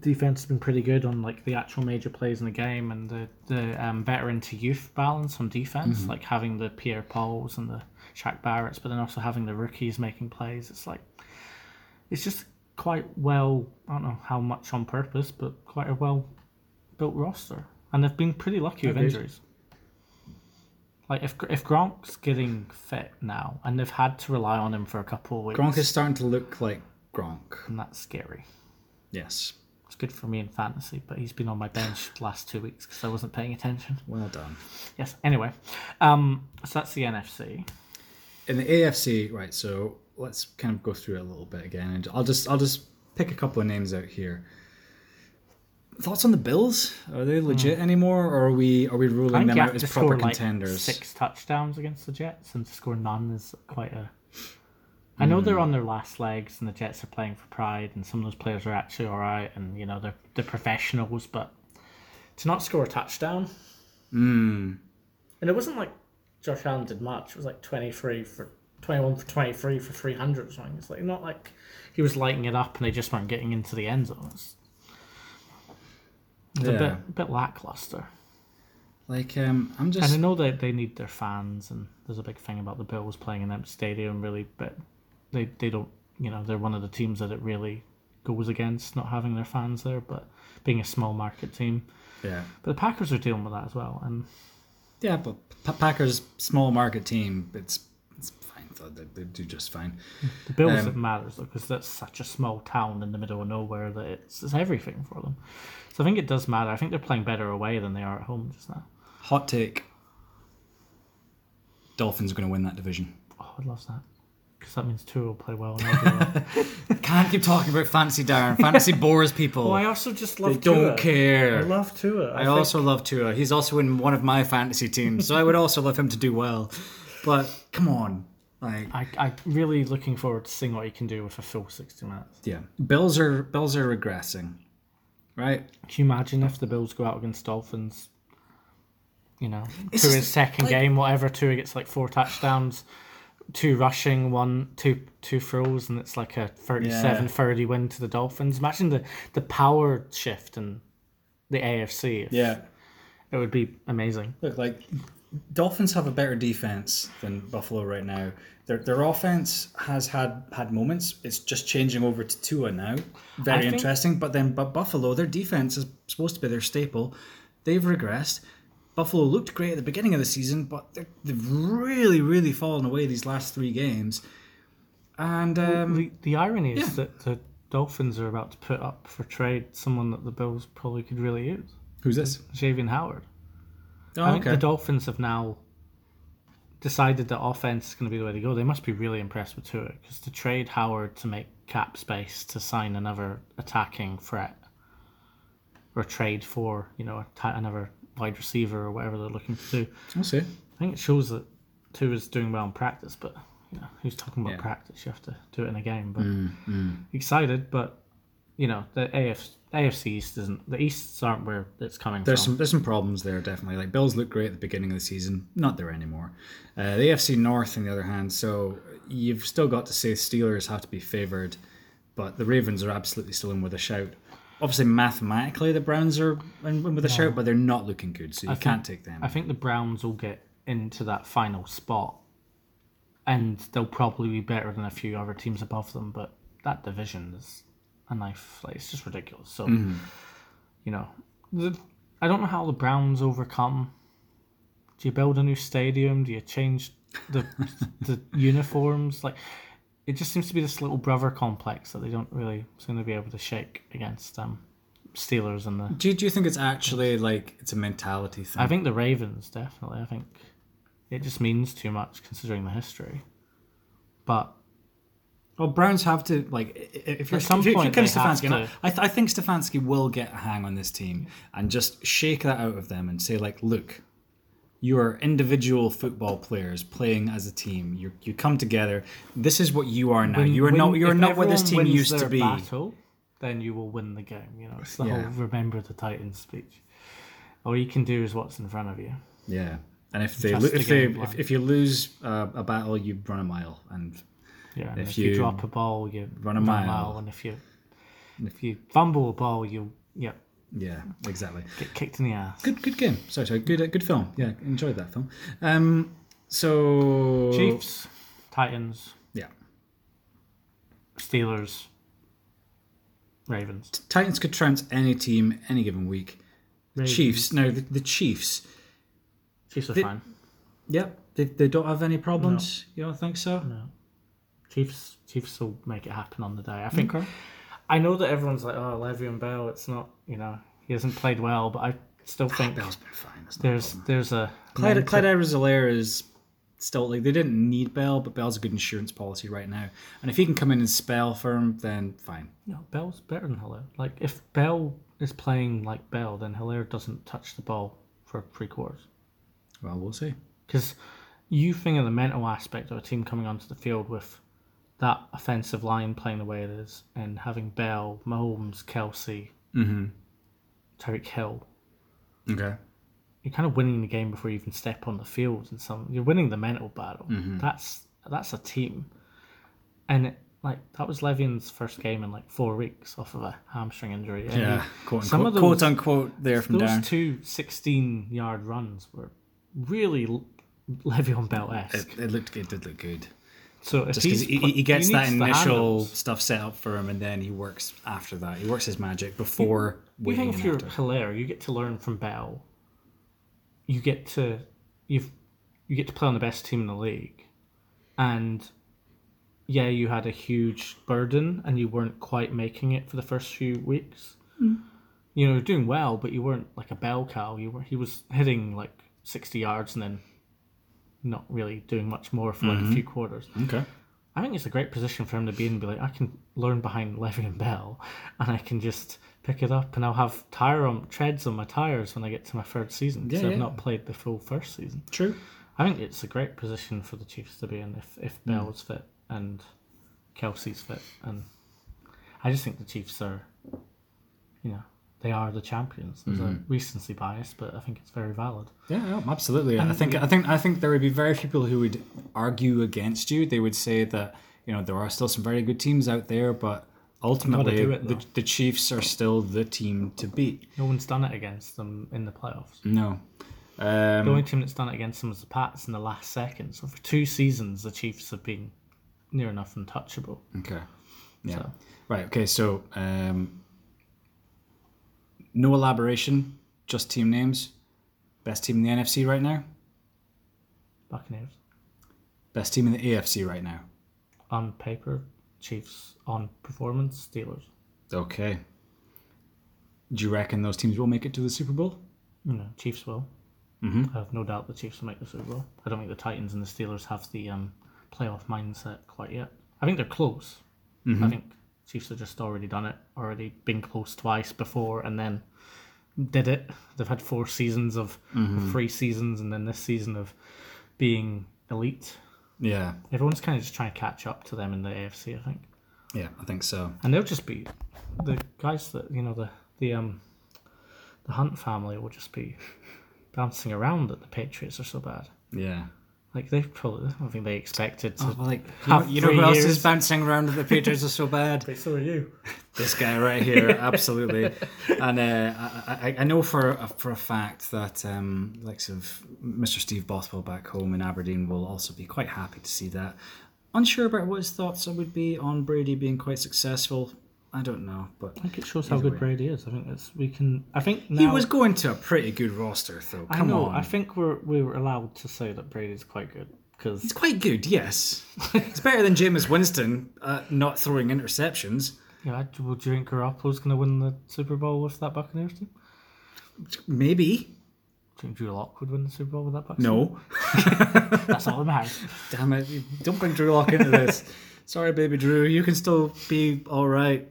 defense has been pretty good on like the actual major plays in the game and the the um, veteran to youth balance on defense, like having the Pierre Pauls and the Shaq Barretts, but then also having the rookies making plays. It's like it's just quite well. I don't know how much on purpose, but quite a well built roster, and they've been pretty lucky with injuries. Like if if Gronk's getting fit now, and they've had to rely on him for a couple of weeks,
Gronk is starting to look like Gronk.
and that's scary.
Yes.
It's good for me in fantasy, but he's been on my bench last two weeks because I wasn't paying attention.
Well done.
Yes. Anyway, um, so that's the NFC.
In the AFC, right? So let's kind of go through it a little bit again, and I'll just I'll just pick a couple of names out here. Thoughts on the Bills? Are they legit anymore, or are we are we
Hmm.
Ruling them out as proper
score like
contenders?
six touchdowns against the Jets, and to score none is quite a. I know they're on their last legs, and the Jets are playing for pride, and some of those players are actually all right, and you know they're they're professionals, but to not score a touchdown,
Mm.
and it wasn't like Josh Allen did much. It was like twenty three for twenty one for twenty three for three hundred or something. It's like not like he was lighting it up, and they just weren't getting into the end zone. It's, it's a bit a bit lackluster.
Like um, I'm just.
And I know that they need their fans, and there's a big thing about the Bills playing in empty stadium, really, but they they don't, you know, they're one of the teams that it really goes against not having their fans there, but being a small market team.
yeah
But the Packers are dealing with that as well, and
yeah, but P- Packers small market team. It's it's fine. though. They, they do just fine.
the Bills
Um,
it matters though, because that's such a small town in the middle of nowhere that it's, it's everything for them. So I think it does matter. I think they're playing better away than they are at home just now.
Hot take. Dolphins are going to win that division.
Oh, I'd love that. Because that means Tua will play well. And I'll well.
Can't keep talking about fantasy, Darren. Fantasy bores people.
well, I also just
they
love
don't care.
I love Tua.
I also love Tua. He's also in one of my fantasy teams, so I would also love him to do well. But come on, Like,
I I really looking forward to seeing what he can do with a full sixty minutes.
yeah, Bills are Bills are regressing, right?
Can you imagine if the Bills go out against Dolphins? You know,
It's
to his second
like-
game, whatever. Tua gets like four touchdowns, two rushing, one two two throws, and it's like a 37-30 win to the Dolphins. Imagine the the power shift in the AFC.
Yeah.
it would be amazing.
Look, like Dolphins have a better defense than Buffalo right now. Their their offense has had had moments. It's just changing over to Tua now. Very
think-
interesting. But then, but Buffalo, their defense is supposed to be their staple. They've regressed. Buffalo looked great at the beginning of the season, but they're- they've really, really fallen away these last three games. And um,
The, the irony is
yeah.
that the Dolphins are about to put up for trade someone that the Bills probably could really use,
who's this?
Xavien Howard.
Oh,
I think the Dolphins have now decided that offense is going to be the way to go. They must be really impressed with Tua because to trade Howard to make cap space to sign another attacking threat or trade for you know another wide receiver or whatever they're looking to do.
We'll see.
I think it shows that Tua is doing well in practice, but you know who's talking about
Yeah.
practice? You have to do it in a game. But excited, but you know the AF, AFC East isn't the Easts aren't where it's coming
There's
from.
some there's some problems there definitely. Like Bills look great at the beginning of the season, not there anymore. Uh, the AFC North, on the other hand, so you've still got to say Steelers have to be favoured, but the Ravens are absolutely still in with a shout. Obviously, mathematically, the Browns are in, with a shout, but they're not looking good, so you can't take them.
I think the Browns will get into that final spot, and they'll probably be better than a few other teams above them. But that division is a knife. Like it's just ridiculous. So,
Mm-hmm.
you know, the, I don't know how the Browns overcome. Do you build a new stadium? Do you change the *laughs* the uniforms? Like, it just seems to be this little brother complex that they don't really seem to be able to shake against um, Steelers and the
do, you- do you think it's actually like it's a mentality thing?
I think the Ravens definitely. I think it just means too much considering the history. But
Well, Browns have to like if you're
At some
if you- if you're
point they have
Stefanski,
to-
I, th- I think Stefanski will get a hang on this team and just shake that out of them and say like, look, you are individual football players playing as a team. You you come together. This is what you are now.
when-
you are
when-
not you are not what this team used to be.
Battle, then you will win the game. You know, it's the
Yeah.
whole "remember the Titans" speech. All you can do is what's in front of you.
Yeah. And if they lo- if they if, if you lose uh, a battle, you run a mile, and
Yeah, and
If
if, you,
you
drop a ball, you
run a mile.
and if you if you fumble a ball, you yeah
yeah, exactly.
get kicked in the ass.
Good good game. Sorry, sorry. Good uh, good film. Yeah, enjoyed that film. Um, so
Chiefs, Titans,
Yeah.
Steelers, Ravens.
Titans could trounce any team any given week.
Ravens.
Chiefs. No, the, the Chiefs.
Chiefs are
They-
fine.
Yep. They, they don't have any problems. You don't think so?
No. Chiefs Chiefs will make it happen on the day. I think
Okay.
I know that everyone's like, oh, Le'Veon Bell, it's not, you know, he hasn't played well, but I still think
Bell's been fine. That's not a
there's there's a
Clyde,
mental-
Clyde Edwards-Helaire is still like they didn't need Bell, but Bell's a good insurance policy right now. And if he can come in and spell for him, then fine.
No, Bell's better than Helaire. Like if Bell is playing like Bell, then Helaire doesn't touch the ball for three quarters.
Well, we'll see.
Because you think of the mental aspect of a team coming onto the field with that offensive line playing the way it is, and having Bell, Mahomes, Kelce,
Mm-hmm.
Tyreek Hill.
Okay.
You're kind of winning the game before you even step on the field, and some you're winning the mental battle.
Mm-hmm.
That's that's a team, and it, like that was Le'Veon's first game in like four weeks off of a hamstring injury. and
Yeah.
he-
Quote
some
unquote,
of
quote unquote there from
those
down.
two 16 yard runs were really Le'Veon Bell esque.
It, it looked it did look good.
So if
Just because
he's
he, he gets that initial stuff set up for him, and then he works after that. He works his magic before
You
waiting
think if you're
after.
Helaire, you get to learn from Bell. You get to you've you get to play on the best team in the league, and yeah, you had a huge burden and you weren't quite making it for the first few weeks. Mm. You know, you're doing well, but you weren't like a bell cow. You were he was hitting like sixty yards and then not really doing much more for like a few quarters.
Okay.
I think it's a great position for him to be in be like, I can learn behind Le'Veon Bell and I can just pick it up and I'll have tire on treads on my tires when I get to my third season because
Yeah,
I've not played the full first season.
True.
I think it's a great position for the Chiefs to be in if if
Hmm.
Bell's fit and Kelce's fit, and I just think the Chiefs are, you know, they are the champions. There's
Mm-hmm.
a recency bias, but I think it's very valid.
Yeah, yeah, absolutely. I think I think I think there would be very few people who would argue against you. They would say that you know there are still some very good teams out there, but ultimately
it,
the, the Chiefs are still the team to beat.
No one's done it against them in the playoffs.
No.
The
Um,
only team that's done it against them was the Pats in the last second. So for two seasons, the Chiefs have been near enough untouchable.
okay. Yeah.
So
Right. Okay. So um, no elaboration, just team names. Best team in the NFC right now.
Buccaneers
Best team in the AFC right now.
on paper, Chiefs on performance, Steelers.
Okay. Do you reckon those teams will make it to the Super Bowl?
Know, Chiefs will.
Mhm.
I have no doubt the Chiefs will make the Super Bowl. I don't think the Titans and the Steelers have the um, playoff mindset quite yet. I think they're close. I think Chiefs have just already done it, already been close twice before, and then did it. They've had four seasons of three seasons, and then this season of being elite.
Yeah.
Everyone's kind of just trying to catch up to them in the AFC, I think,
Yeah, I think so.
and they'll just be the guys that you know the the um the Hunt family will just be bouncing around that the Patriots are so bad.
Yeah.
Like they probably, I don't think they expected to.
Oh, like you know,
have
you know who else
years.
is bouncing around that the Patriots are so bad? *laughs*
so are you.
this guy right here, *laughs* absolutely. And uh, I, I, know for a, for a fact that um, likes of Mr. Steve Bothwell back home in Aberdeen will also be quite happy to see that. Unsure about what his thoughts would be on Brady being quite successful. I don't know, but
I think it shows how good
way.
Brady is. I think it's we can. I think now,
he was going to a pretty good roster, though.
I know.
on,
I think we're we were allowed to say that Brady's quite good because
it's quite good. Yes, *laughs* it's better than Jameis Winston uh, not throwing interceptions.
yeah. Well, do you think Garoppolo's going to win the Super Bowl with that Buccaneers team?
Maybe
Do you think Drew Lock would win the Super Bowl with that Bucks?
no. *laughs* *laughs*
that's all that matters.
Damn it! Don't bring Drew Lock into this. Sorry, baby Drew. You can still be all right.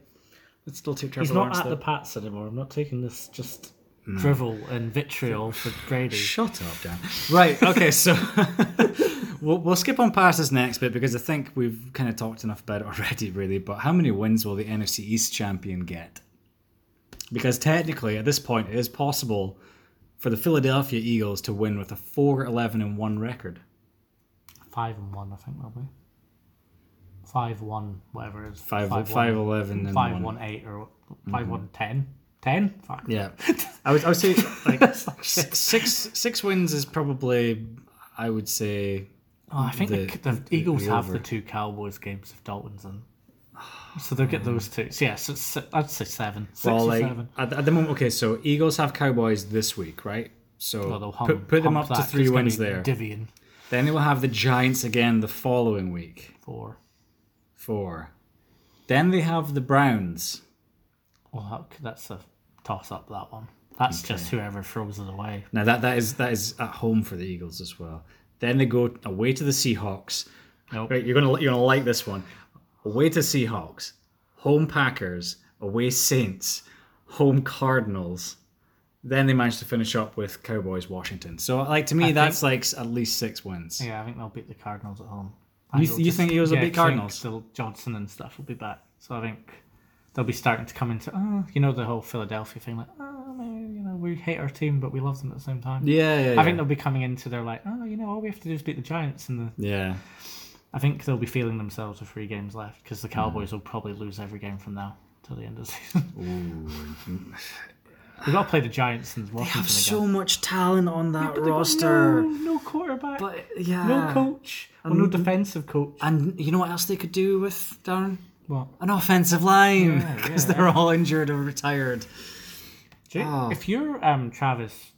Let's still take Trevor
He's not
Lawrence.
at
though.
the Pats anymore. I'm not taking this just drivel and vitriol for *laughs* Brady.
Shut up, Dan. Right. Okay. So *laughs* we'll we'll skip on past this next bit because I think we've kind of talked enough about it already, really. But how many wins will the NFC East champion get? Because technically, at this point, it is possible for the Philadelphia Eagles to win with a 4-11 and one record.
Five and one, I think they'll be. Five one, whatever it is.
Five,
one-
five eleven and
five
one.
one eight or five one mhm. ten. Ten? Fuck.
Yeah, *laughs* I would I would say like *laughs*
That's like
s- six six wins is probably I would say
Oh, I think
the-
the, the, Eagles
the
have the two Cowboys games if Dalton's in. So they'll get mm. those two. So yeah, so it's, I'd say seven. Six
well like
seven.
at, at the moment. Okay, so Eagles have Cowboys this week, right? So
Well, hum,
put, put them up to three wins there.
Divian
then they will have the Giants again the following week,
four.
Four. Then they have the Browns.
Well, that, that's a toss up, that one. That's just whoever throws it away.
Now that that is that is at home for the Eagles as well. Then they go away to the Seahawks.
Nope.
Right, you're gonna you're gonna like this one. Away to Seahawks, home Packers, away Saints, home Cardinals. Then they managed to finish up with Cowboys, Washington. So, like to me,
I
that's like at least six wins.
Yeah, I think they'll beat the Cardinals at home.
You- you think he was
yeah, I think
Cardinals?
Still, Johnson and stuff will be back. So I think they'll be starting to come into, oh, you know, the whole Philadelphia thing, like, oh, man, you know, we hate our team, but we love them at the same time.
Yeah, yeah, yeah.
I think they'll be coming into, they're like, oh, you know, all we have to do is beat the Giants, and the,
yeah.
I think they'll be feeling themselves with three games left because the
Mm.
Cowboys will probably lose every game from now till the end of the season.
Ooh. *laughs* *laughs*
We've got to play the Giants and
They
Washington
have so
again.
much talent on that
But they've got
roster.
No, no quarterback,
But yeah,
no coach, or no defensive coach.
And you know what else they could do with Darren?
What?
An offensive line because
yeah.
they're all injured or retired.
Do you-
Oh.
If you're um Travis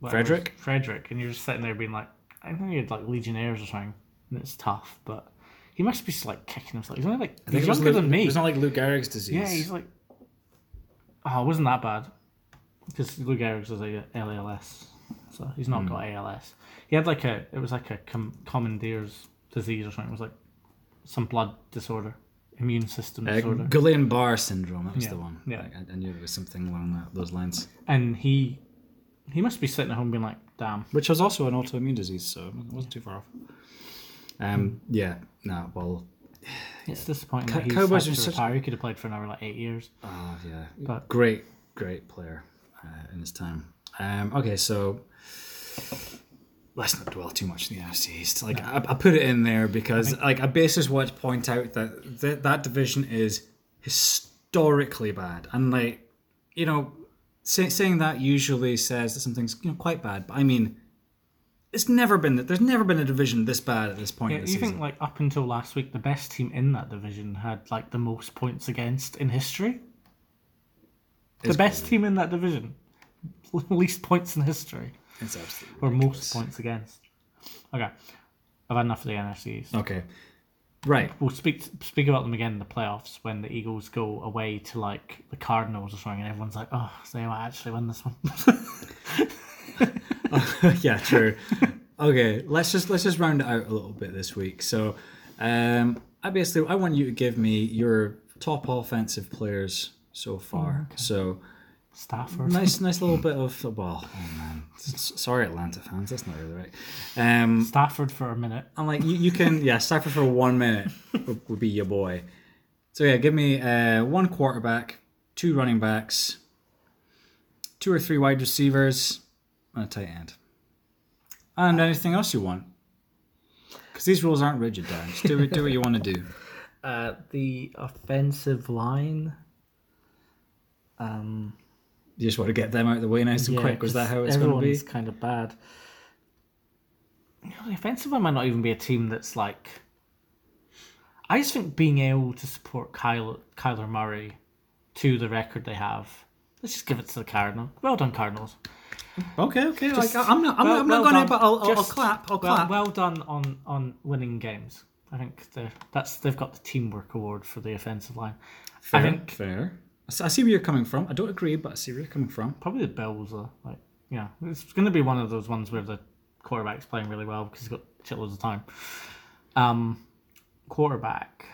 whatever,
Frederick?
Frederick, and you're just sitting there being like, I think he had like Legionnaires or something, and it's tough, but he must be like kicking himself. He's only like
I
he's younger
Lou-
than me.
It was not like Lou Gehrig's disease.
yeah, he's like, oh, it wasn't that bad because Lou Gehrig's was a LALS, so he's not got ALS. He had like a it was like a com- commandeer's disease or something. It was like some blood disorder, immune system
Uh,
disorder.
Guillain-Barre syndrome. That was
Yeah,
the one.
yeah.
I, I knew there was something along that, those lines.
and he he must be sitting at home being like, Damn.
which was also an autoimmune disease, so it wasn't too far off. Um, yeah, no, well,
It's disappointing
Cow-
that he's
Cowboys
had
are
to
such-
retire. He could have played for another like eight years.
oh yeah,
But-
great, great player uh, in his time. Um, okay, so let's not dwell too much in the NFC East. Like I, I put it in there because like I basically want to point out that th- that division is historically bad, and like you know, say, saying that usually says that something's you know quite bad, but I mean. It's never been that. There's never been a division this bad at this point.
Yeah,
in
you
season.
think like up until last week, the best team in that division had like the most points against in history. The
It's
best team in that division, *laughs* least points in history,
It's absolutely
or
ridiculous.
most points against. Okay, I've had enough of the NFC East.
Okay. Right.
We'll speak speak about them again in the playoffs when the Eagles go away to like the Cardinals or something, and everyone's like, "Oh, so they might actually win this one." *laughs* *laughs*
yeah, true. okay, let's just let's just round it out a little bit this week. So, um, I basically I want you to give me your top offensive players so far. So
Stafford.
nice, *laughs* nice little bit of well, oh man, sorry Atlanta fans, that's not really right. Um,
Stafford for a minute.
I'm like you, you can yeah, Stafford for one minute would, would be your boy. So yeah, give me uh, one quarterback, two running backs, two or three wide receivers, and a tight end. And anything else you want. Because these rules aren't rigid, Dan. Just do, do what you want to do. *laughs*
Uh, the offensive line. Um,
You just want to get them out of the way nice and
yeah,
quick. Was that how it's going to be?
everyone's kind of bad. You know, the offensive line might not even be a team that's like. I just think being able to support Kyle, Kyler Murray to the record they have. Let's just give it to the Cardinals. Well done, Cardinals.
Okay, okay.
Just-
like, I'm not, I'm
well-
not, I'm not
well
going to, but I'll, I'll, I'll clap. I'll clap.
well done on on winning games. I think they're that's they've got the teamwork award for the offensive line.
fair,
I think
fair. I see where you're coming from. I don't agree, but I see where you're coming from.
probably the Bills are like yeah, it's going to be one of those ones where the quarterback's playing really well because he's got shitloads of time. Um, quarterback.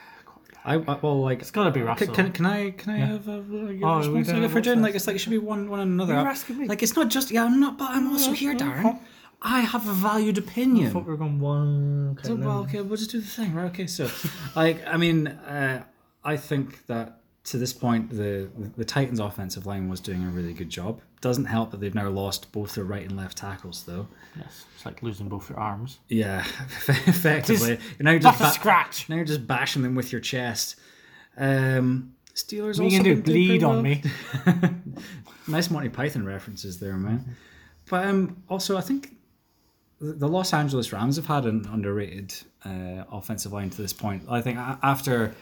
I, I well, like
It's got to be Russell.
Can, can, I can I have a,
Oh, we
response
don't have
for?
Russell.
Like it's like it should be one one another.
You're asking me.
Like it's not just yeah. I'm not, but I'm also here, Darren. I have a valued
I thought
opinion.
we were going one. Okay,
So, well, okay, we'll just do the thing, right? Okay, so, *laughs* like, I mean, uh, I think that to this point, the the Titans' offensive line was doing a really good job. Doesn't help that they've now lost both their right and left tackles, though.
yes, it's like losing both your arms.
Yeah, *laughs* effectively, you're now just
That's a
ba-
scratch.
now you're just bashing them with your chest. Um, Steelers
What
also
you do? Bleed on
well.
me? *laughs*
nice Monty Python references there, man. But um, also, I think the Los Angeles Rams have had an underrated uh, offensive line to this point. I think after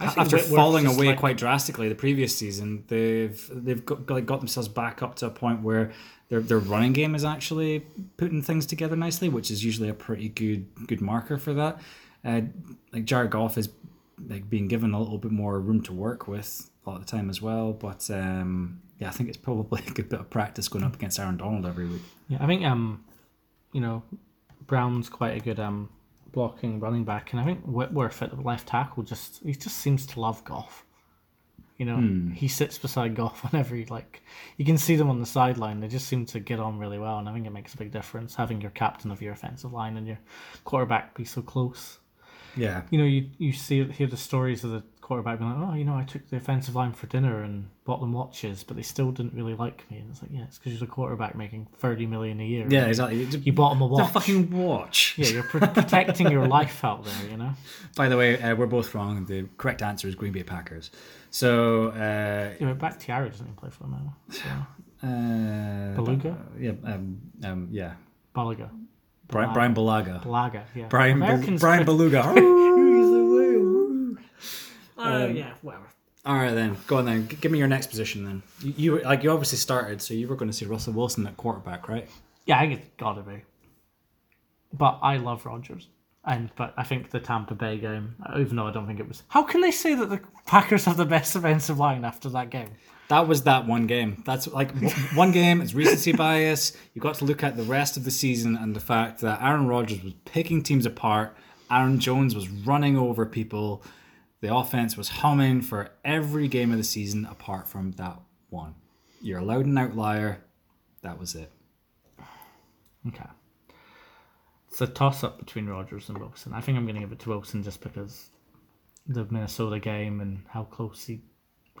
after falling away
like-
quite drastically the previous season, they've they've got, like got themselves back up to a point where their their running game is actually putting things together nicely, which is usually a pretty good good marker for that. Uh, like Jared Goff is like being given a little bit more room to work with a lot of the time as well. But um, yeah, I think it's probably *laughs* a good bit of practice going up against Aaron Donald every week.
Yeah, I think um, you know, Brown's quite a good um blocking running back, and I think Whitworth at the left tackle just he just seems to love Goff. You know, hmm. he sits beside Goff *laughs* whenever he like. You can see them on the sideline; they just seem to get on really well, and I think it makes a big difference having your captain of your offensive line and your quarterback be so close.
Yeah,
You know, you you see hear the stories of the quarterback being like, "Oh, you know, I took the offensive line for dinner and bought them watches, but they still didn't really like me." And it's like, yeah, it's because you're the quarterback making thirty million a year.
yeah, exactly.
You bought them a watch.
the fucking watch.
Yeah, you're pr- protecting your life out there, you know?
By the way, uh, we're both wrong. The correct answer is Green Bay Packers. So, uh,
Yeah, but Bakhtiari doesn't even play for them now. So, *laughs*
uh,
Beluga?
yeah, um, um, yeah,
Bulaga.
Brian, Bryan Bulaga,
Bulaga, yeah.
Brian,
Americans
Brian Beluga. *laughs*
Uh, yeah, whatever.
All right, then go on. Then G- give me your next position. Then you, you like you obviously started, so you were going to see Russell Wilson at quarterback, right?
Yeah, I think it's gotta be. But I love Rodgers. And but I think the Tampa Bay game, even though I don't think it was how can they say that the Packers have the best offensive line after that game?
That was that one game. That's like one game. It's recency *laughs* bias. You got to look at the rest of the season and the fact that Aaron Rodgers was picking teams apart. Aaron Jones was running over people. The offense was humming for every game of the season apart from that one. You're allowed an outlier. That was it.
Okay. It's a toss up between Rodgers and Wilson. I think I'm going to give it to Wilson just because the Minnesota game and how close he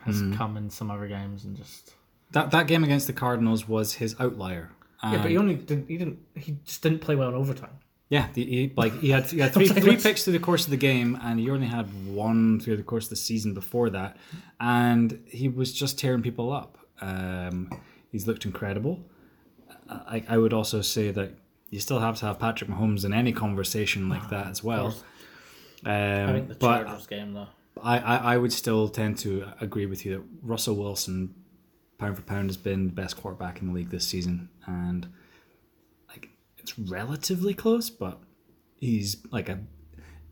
has
Mm.
come in some other games and just.
That that game against the Cardinals was his outlier.
Yeah, but he only didn't. He didn't. He just didn't play well in overtime.
Yeah, the, he, like he had, he had *laughs* three three picks through the course of the game, and he only had one through the course of the season before that, and he was just tearing people up. Um, he's looked incredible. I, I would also say that you still have to have Patrick Mahomes in any conversation like that as well.
I think the
Um, but
Chargers game though.
I, I, I would still tend to agree with you that Russell Wilson, pound for pound, has been the best quarterback in the league this season, and like it's relatively close, but he's like a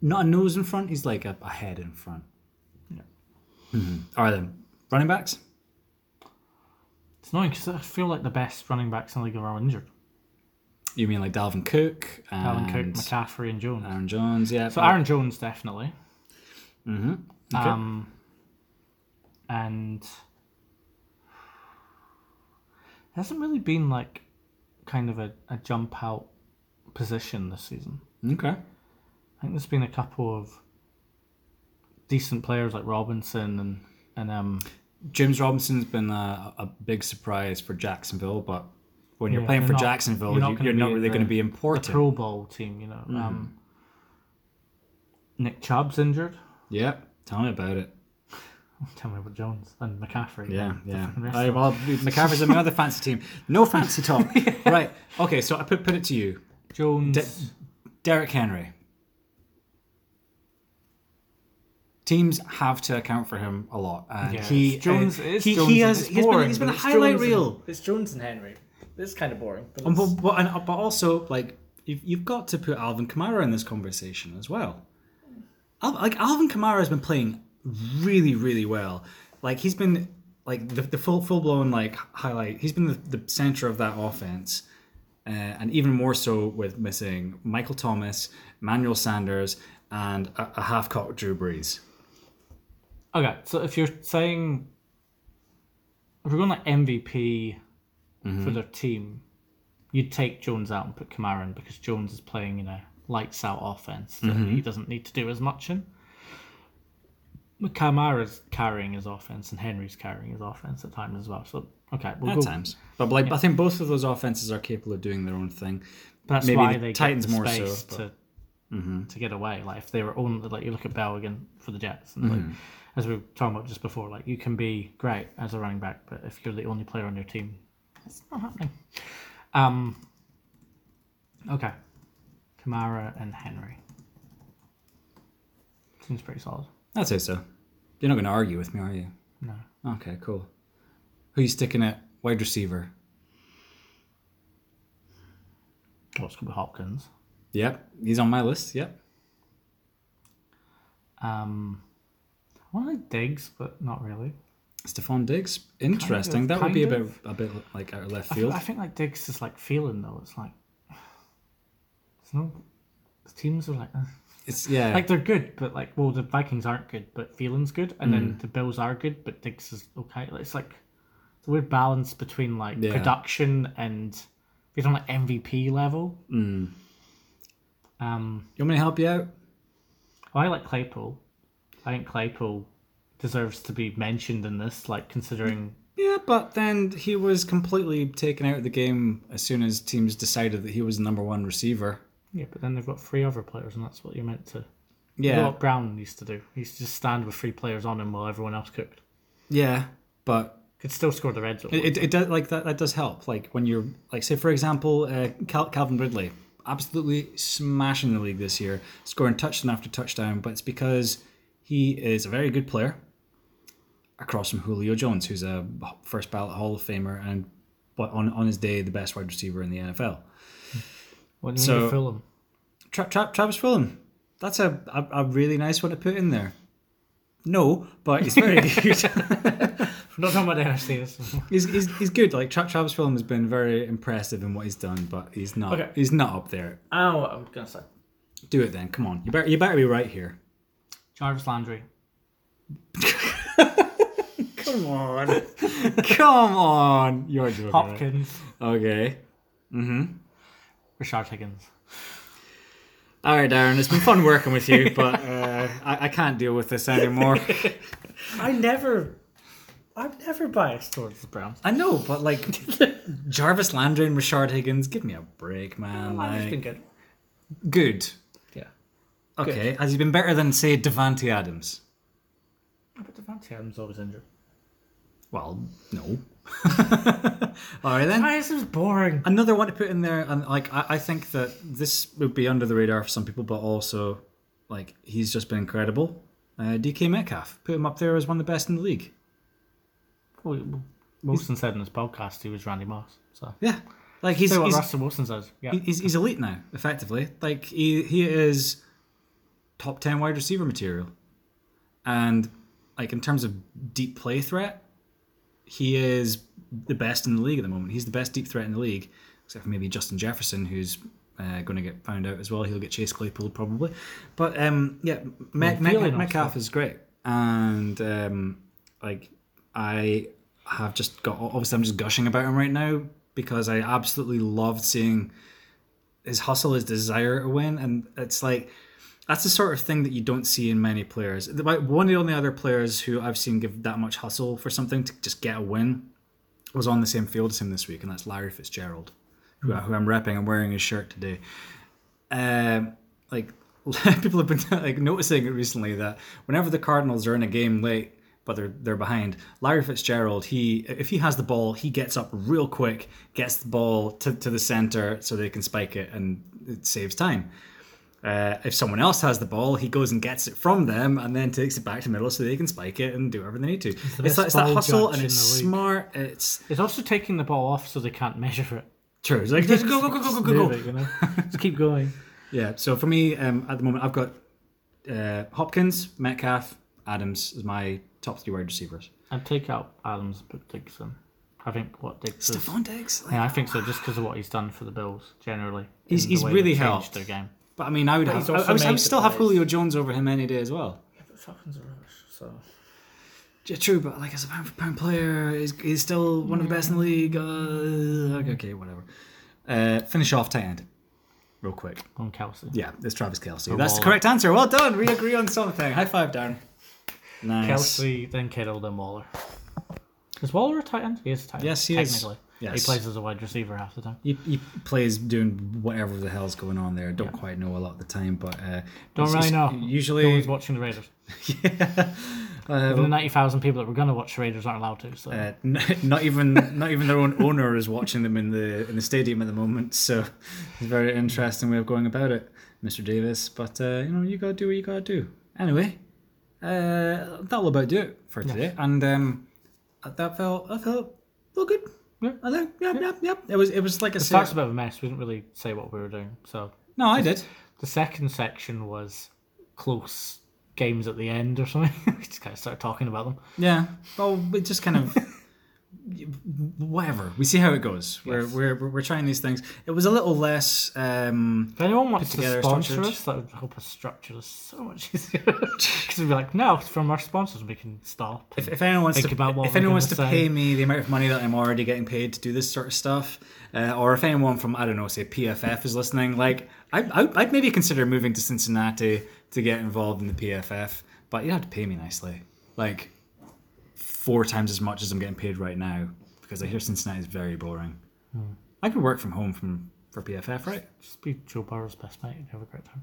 not a nose in front. He's like a, a head in front.
Yeah.
Mhm. All right then, running backs.
It's annoying because I feel like the best running backs in the league are all injured.
You mean like Dalvin Cook and
Alan Cook, McCaffrey, and Jones.
Aaron Jones? Yeah.
so Aaron Jones definitely.
Mm-hmm. Okay.
Um, and it hasn't really been like kind of a, a jump out position this season.
okay.
I think there's been a couple of decent players like Robinson and and um
James Robinson's been a, a big surprise for Jacksonville, but when you're
Yeah,
playing for
not-
Jacksonville,
you're not
you're not really going to be important.
Pro Bowl team, you know. Um, Nick Chubb's injured.
Yeah, tell me about it. *laughs*
Tell me about Jones and McCaffrey.
Yeah, yeah. I, well, *laughs* McCaffrey's on my other fancy team. No fancy talk. *laughs* Right. Okay, so I put put it to you,
Jones.
De- Derrick Henry. Teams have to account for him a lot, and
yeah,
he
it's Jones.
uh,
it's
he,
Jones
he
and
has
it's
he's been, he's been a highlight
Jones and-
reel.
it's Jones and Henry. It's kind of boring. But
Um, but, but, and, but also, like, you've, you've got to put Alvin Kamara in this conversation as well. Al, like, Alvin Kamara has been playing really, really well. Like, he's been, like, the, the full full blown, like, highlight. He's been the, the center of that offense. Uh, and even more so with missing Michael Thomas, Manuel Sanders, and a, a half cocked Drew Brees.
Okay, so if you're saying if we're going like MVP
Mm-hmm.
for their team, you'd take Jones out and put Kamara in because Jones is playing you a lights out offense that
Mm-hmm.
he doesn't need to do as much in. Kamara's carrying his offense and Henry's carrying his offense at times as well. So okay, we'll
At
go.
times. But, like, I think both of those offenses are capable of doing their own thing.
That's
maybe
why
the
they
Titans
get the
more so, but- Mm-hmm.
to to get away. Like if they were only like you look at Bell again for the Jets, and
Mm-hmm.
as we were talking about just before, like you can be great as a running back, but if you're the only player on your team, it's not happening. Um. Okay, Kamara and Henry seems pretty solid.
I'd say so. You're not going to argue with me, are you?
No,
Okay, cool. Who are you sticking at wide receiver?
well, it's gonna be Hopkins.
Yep, he's on my list. Yep.
Um, I want to like Diggs, but not really.
Stefon Diggs. Interesting.
Kind of,
that would be a bit a bit like out of left
I,
field.
I think like Diggs is like feeling though. It's like it's no the teams are like. uh,
It's yeah.
Like they're good, but like well, the Vikings aren't good, but Thielen's good, and
Mm.
then the Bills are good, but Diggs is okay. It's like it's a weird balance between like
Yeah.
production and if you're on like MVP level.
Mm.
Um,
you want me to help you out?
well, I like Claypool. I think Claypool deserves to be mentioned in this, like considering
Yeah, but then he was completely taken out of the game as soon as teams decided that he was the number one receiver.
Yeah, but then they've got three other players, and that's what you're meant to.
Yeah,
What Brown used to do. He used to just stand with three players on him while everyone else cooked.
yeah, but
Could still score the red zone.
It, it, it does like that. That does help. Like when you're like, say for example, uh, Cal- Calvin Ridley, absolutely smashing the league this year, scoring touchdown after touchdown. But it's because he is a very good player. Across from Julio Jones, who's a first ballot Hall of Famer and, but on on his day, the best wide receiver in the NFL.
What
so-
Fulgham?
Tra- Tra- Travis Fulgham, that's a, a a really nice one to put in there. No, but he's very *laughs* good.
We're not talking about NFC.
He's, he's, he's good. Like Tra- Travis Fulgham has been very impressive in what he's done, but he's not.
Okay.
He's not up there.
I don't know what I'm gonna say.
Do it then. Come on. You better. You better be right here.
Jarvis Landry. *laughs*
Come on. Come on. You're joking. right?
Hopkins.
Okay. Mm-hmm.
Rashard Higgins.
All right, Darren, it's been fun working with you, but uh, I, I can't deal with this anymore. *laughs*
I never, I'm never biased towards the Browns.
I know, but like Jarvis Landry and Rashard Higgins, give me a break, man.
I've just been good.
good.
Yeah.
Okay, has he been better than say Davante Adams?
But Davante Adams always injured.
Well, no. *laughs* All right then.
Why is boring?
Another one to put in there, and like I, I think that this would be under the radar for some people, but also like he's just been incredible. Uh, DK Metcalf, put him up there as one of the best in the league.
Well, Wilson said in his podcast he was Randy Moss. So
Yeah, like he's
say what
he's,
Russell Wilson says. Yeah.
he's he's elite now, effectively. Like he he is top ten wide receiver material, and like in terms of deep play threat, he is the best in the league at the moment. He's the best deep threat in the league, except for maybe Justin Jefferson, who's uh, going to get found out as well. He'll get Chase Claypool probably, but um, yeah,
Well,
Met, Metcalf is great, and um, like I have just got obviously I'm just gushing about him right now because I absolutely loved seeing his hustle, his desire to win, and it's like that's the sort of thing that you don't see in many players. The- One of the only other players who I've seen give that much hustle for something to just get a win was on the same field as him this week, and that's Larry Fitzgerald, who, who I'm repping. I'm wearing his shirt today. Um, like *laughs* people have been *laughs* like noticing it recently that whenever the Cardinals are in a game late, but they're they're behind, Larry Fitzgerald, he if he has the ball, he gets up real quick, gets the ball to, to the center so they can spike it, and it saves time. Uh, if someone else has the ball, he goes and gets it from them and then takes it back to the middle so they can spike it and do whatever they need to. It's,
best
that, it's that hustle and it's smart. It's
It's also taking the ball off so they can't measure it.
true. It's like *laughs* just go go go go go go. Go.
it, you know? Just keep going.
Yeah. So for me, um, at the moment, I've got uh, Hopkins, Metcalf, Adams as my top three wide receivers.
I'd take out Adams and put Diggs. I think what Diggs.
Stefon Diggs. like-
Yeah, I think so, just because of what he's done for the Bills generally.
He's- he's really helped.
their game.
But I mean, I would have.
he's
I,
also
I, would, I
made
would still have
plays.
Julio Jones over him any day as well.
Yeah, But Falcons are rubbish, so.
Yeah, true, but like as a pound for pound player, he's, he's still one of the best in the league. Uh, okay, okay, whatever. Uh, finish off tight end, real quick.
On Kelce.
Yeah, it's Travis Kelce.
Or
That's the
Waller.
correct answer. Well done. We agree on something. High five, Darren. Nice.
Kelce, then Kittle, then Waller. Is Waller a tight end? He is a tight end.
Yes, he is.
technically.
Yes.
He plays as a wide receiver half the time.
He, he plays doing whatever the hell's going on there. Don't quite know a lot of the time, but uh,
Don't really know. No
Usually,
one's watching the Raiders. *laughs*
yeah. Uh,
Even the 90,000 people that were going to watch the Raiders aren't allowed to, so.
Uh, n- not even not even their own *laughs* owner is watching them in the in the stadium at the moment. So it's a very interesting way of going about it, Mr. Davis. But uh, you know, you gotta do what you gotta do. Anyway, uh, that'll about do it for today. And um, that felt that felt well good. Think yep yep yep. It was it was like a
the start's a bit of a mess. We didn't really say what we were doing, so.
no, I did.
The second section was close games at the end or something. *laughs* we just kind of started talking about them.
Yeah. Well, we just kind of *laughs* whatever. We see how it goes. We're,
Yes.
we're we're we're trying these things. It was a little less. Um,
If anyone wants to sponsor
structured.
us, that would help us structure this so much easier. *laughs* Because we'd be like, no, from our sponsors, we can stop.
If, if anyone wants
Think
to,
about what
if anyone wants
say.
pay me the amount of money that I'm already getting paid to do this sort of stuff, uh, or if anyone from I don't know, say PFF is listening, like I, I, I'd maybe consider moving to Cincinnati to get involved in the PFF, but you'd have to pay me nicely, like four times as much as I'm getting paid right now, because I hear Cincinnati is very boring.
Hmm.
I could work from home from for PFF, right?
Just be Joe Burrow's best mate and have a great time.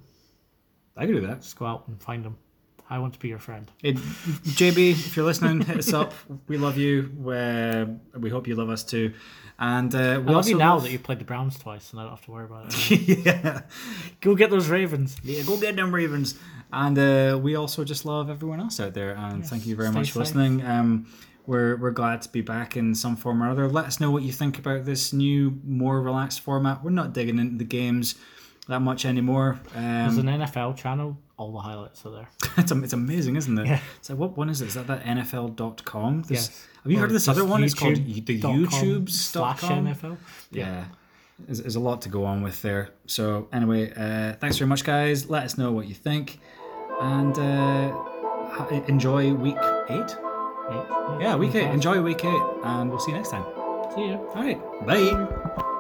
I could do that.
Just go out and find him. I want to be your friend.
It, JB, if you're listening, hit us up. We love you. Uh, we hope you love us too. And uh, we
I love you now
love-
that you've played the Browns twice and I don't have to worry about it. *laughs*
yeah.
go get those Ravens.
yeah, go get them Ravens. And uh, we also just love everyone else out there. And thank you very much for
safe.
listening. Um, we're we're glad to be back in some form or other. Let us know what you think about this new, more relaxed format. We're not digging into the games that much anymore.
There's
Um,
an NFL channel. All the highlights are there. *laughs*
it's, it's amazing, isn't it?
Yeah.
So what one is it? Is that that NFL.com? There's-
Yes.
Have you
Or
heard of this other one? It's called the YouTube's
slash NFL.
yeah there's, there's a lot to go on with there so anyway uh, thanks very much guys let us know what you think and uh, enjoy week eight yeah week eight enjoy week eight and we'll see you next time
See you.
all right bye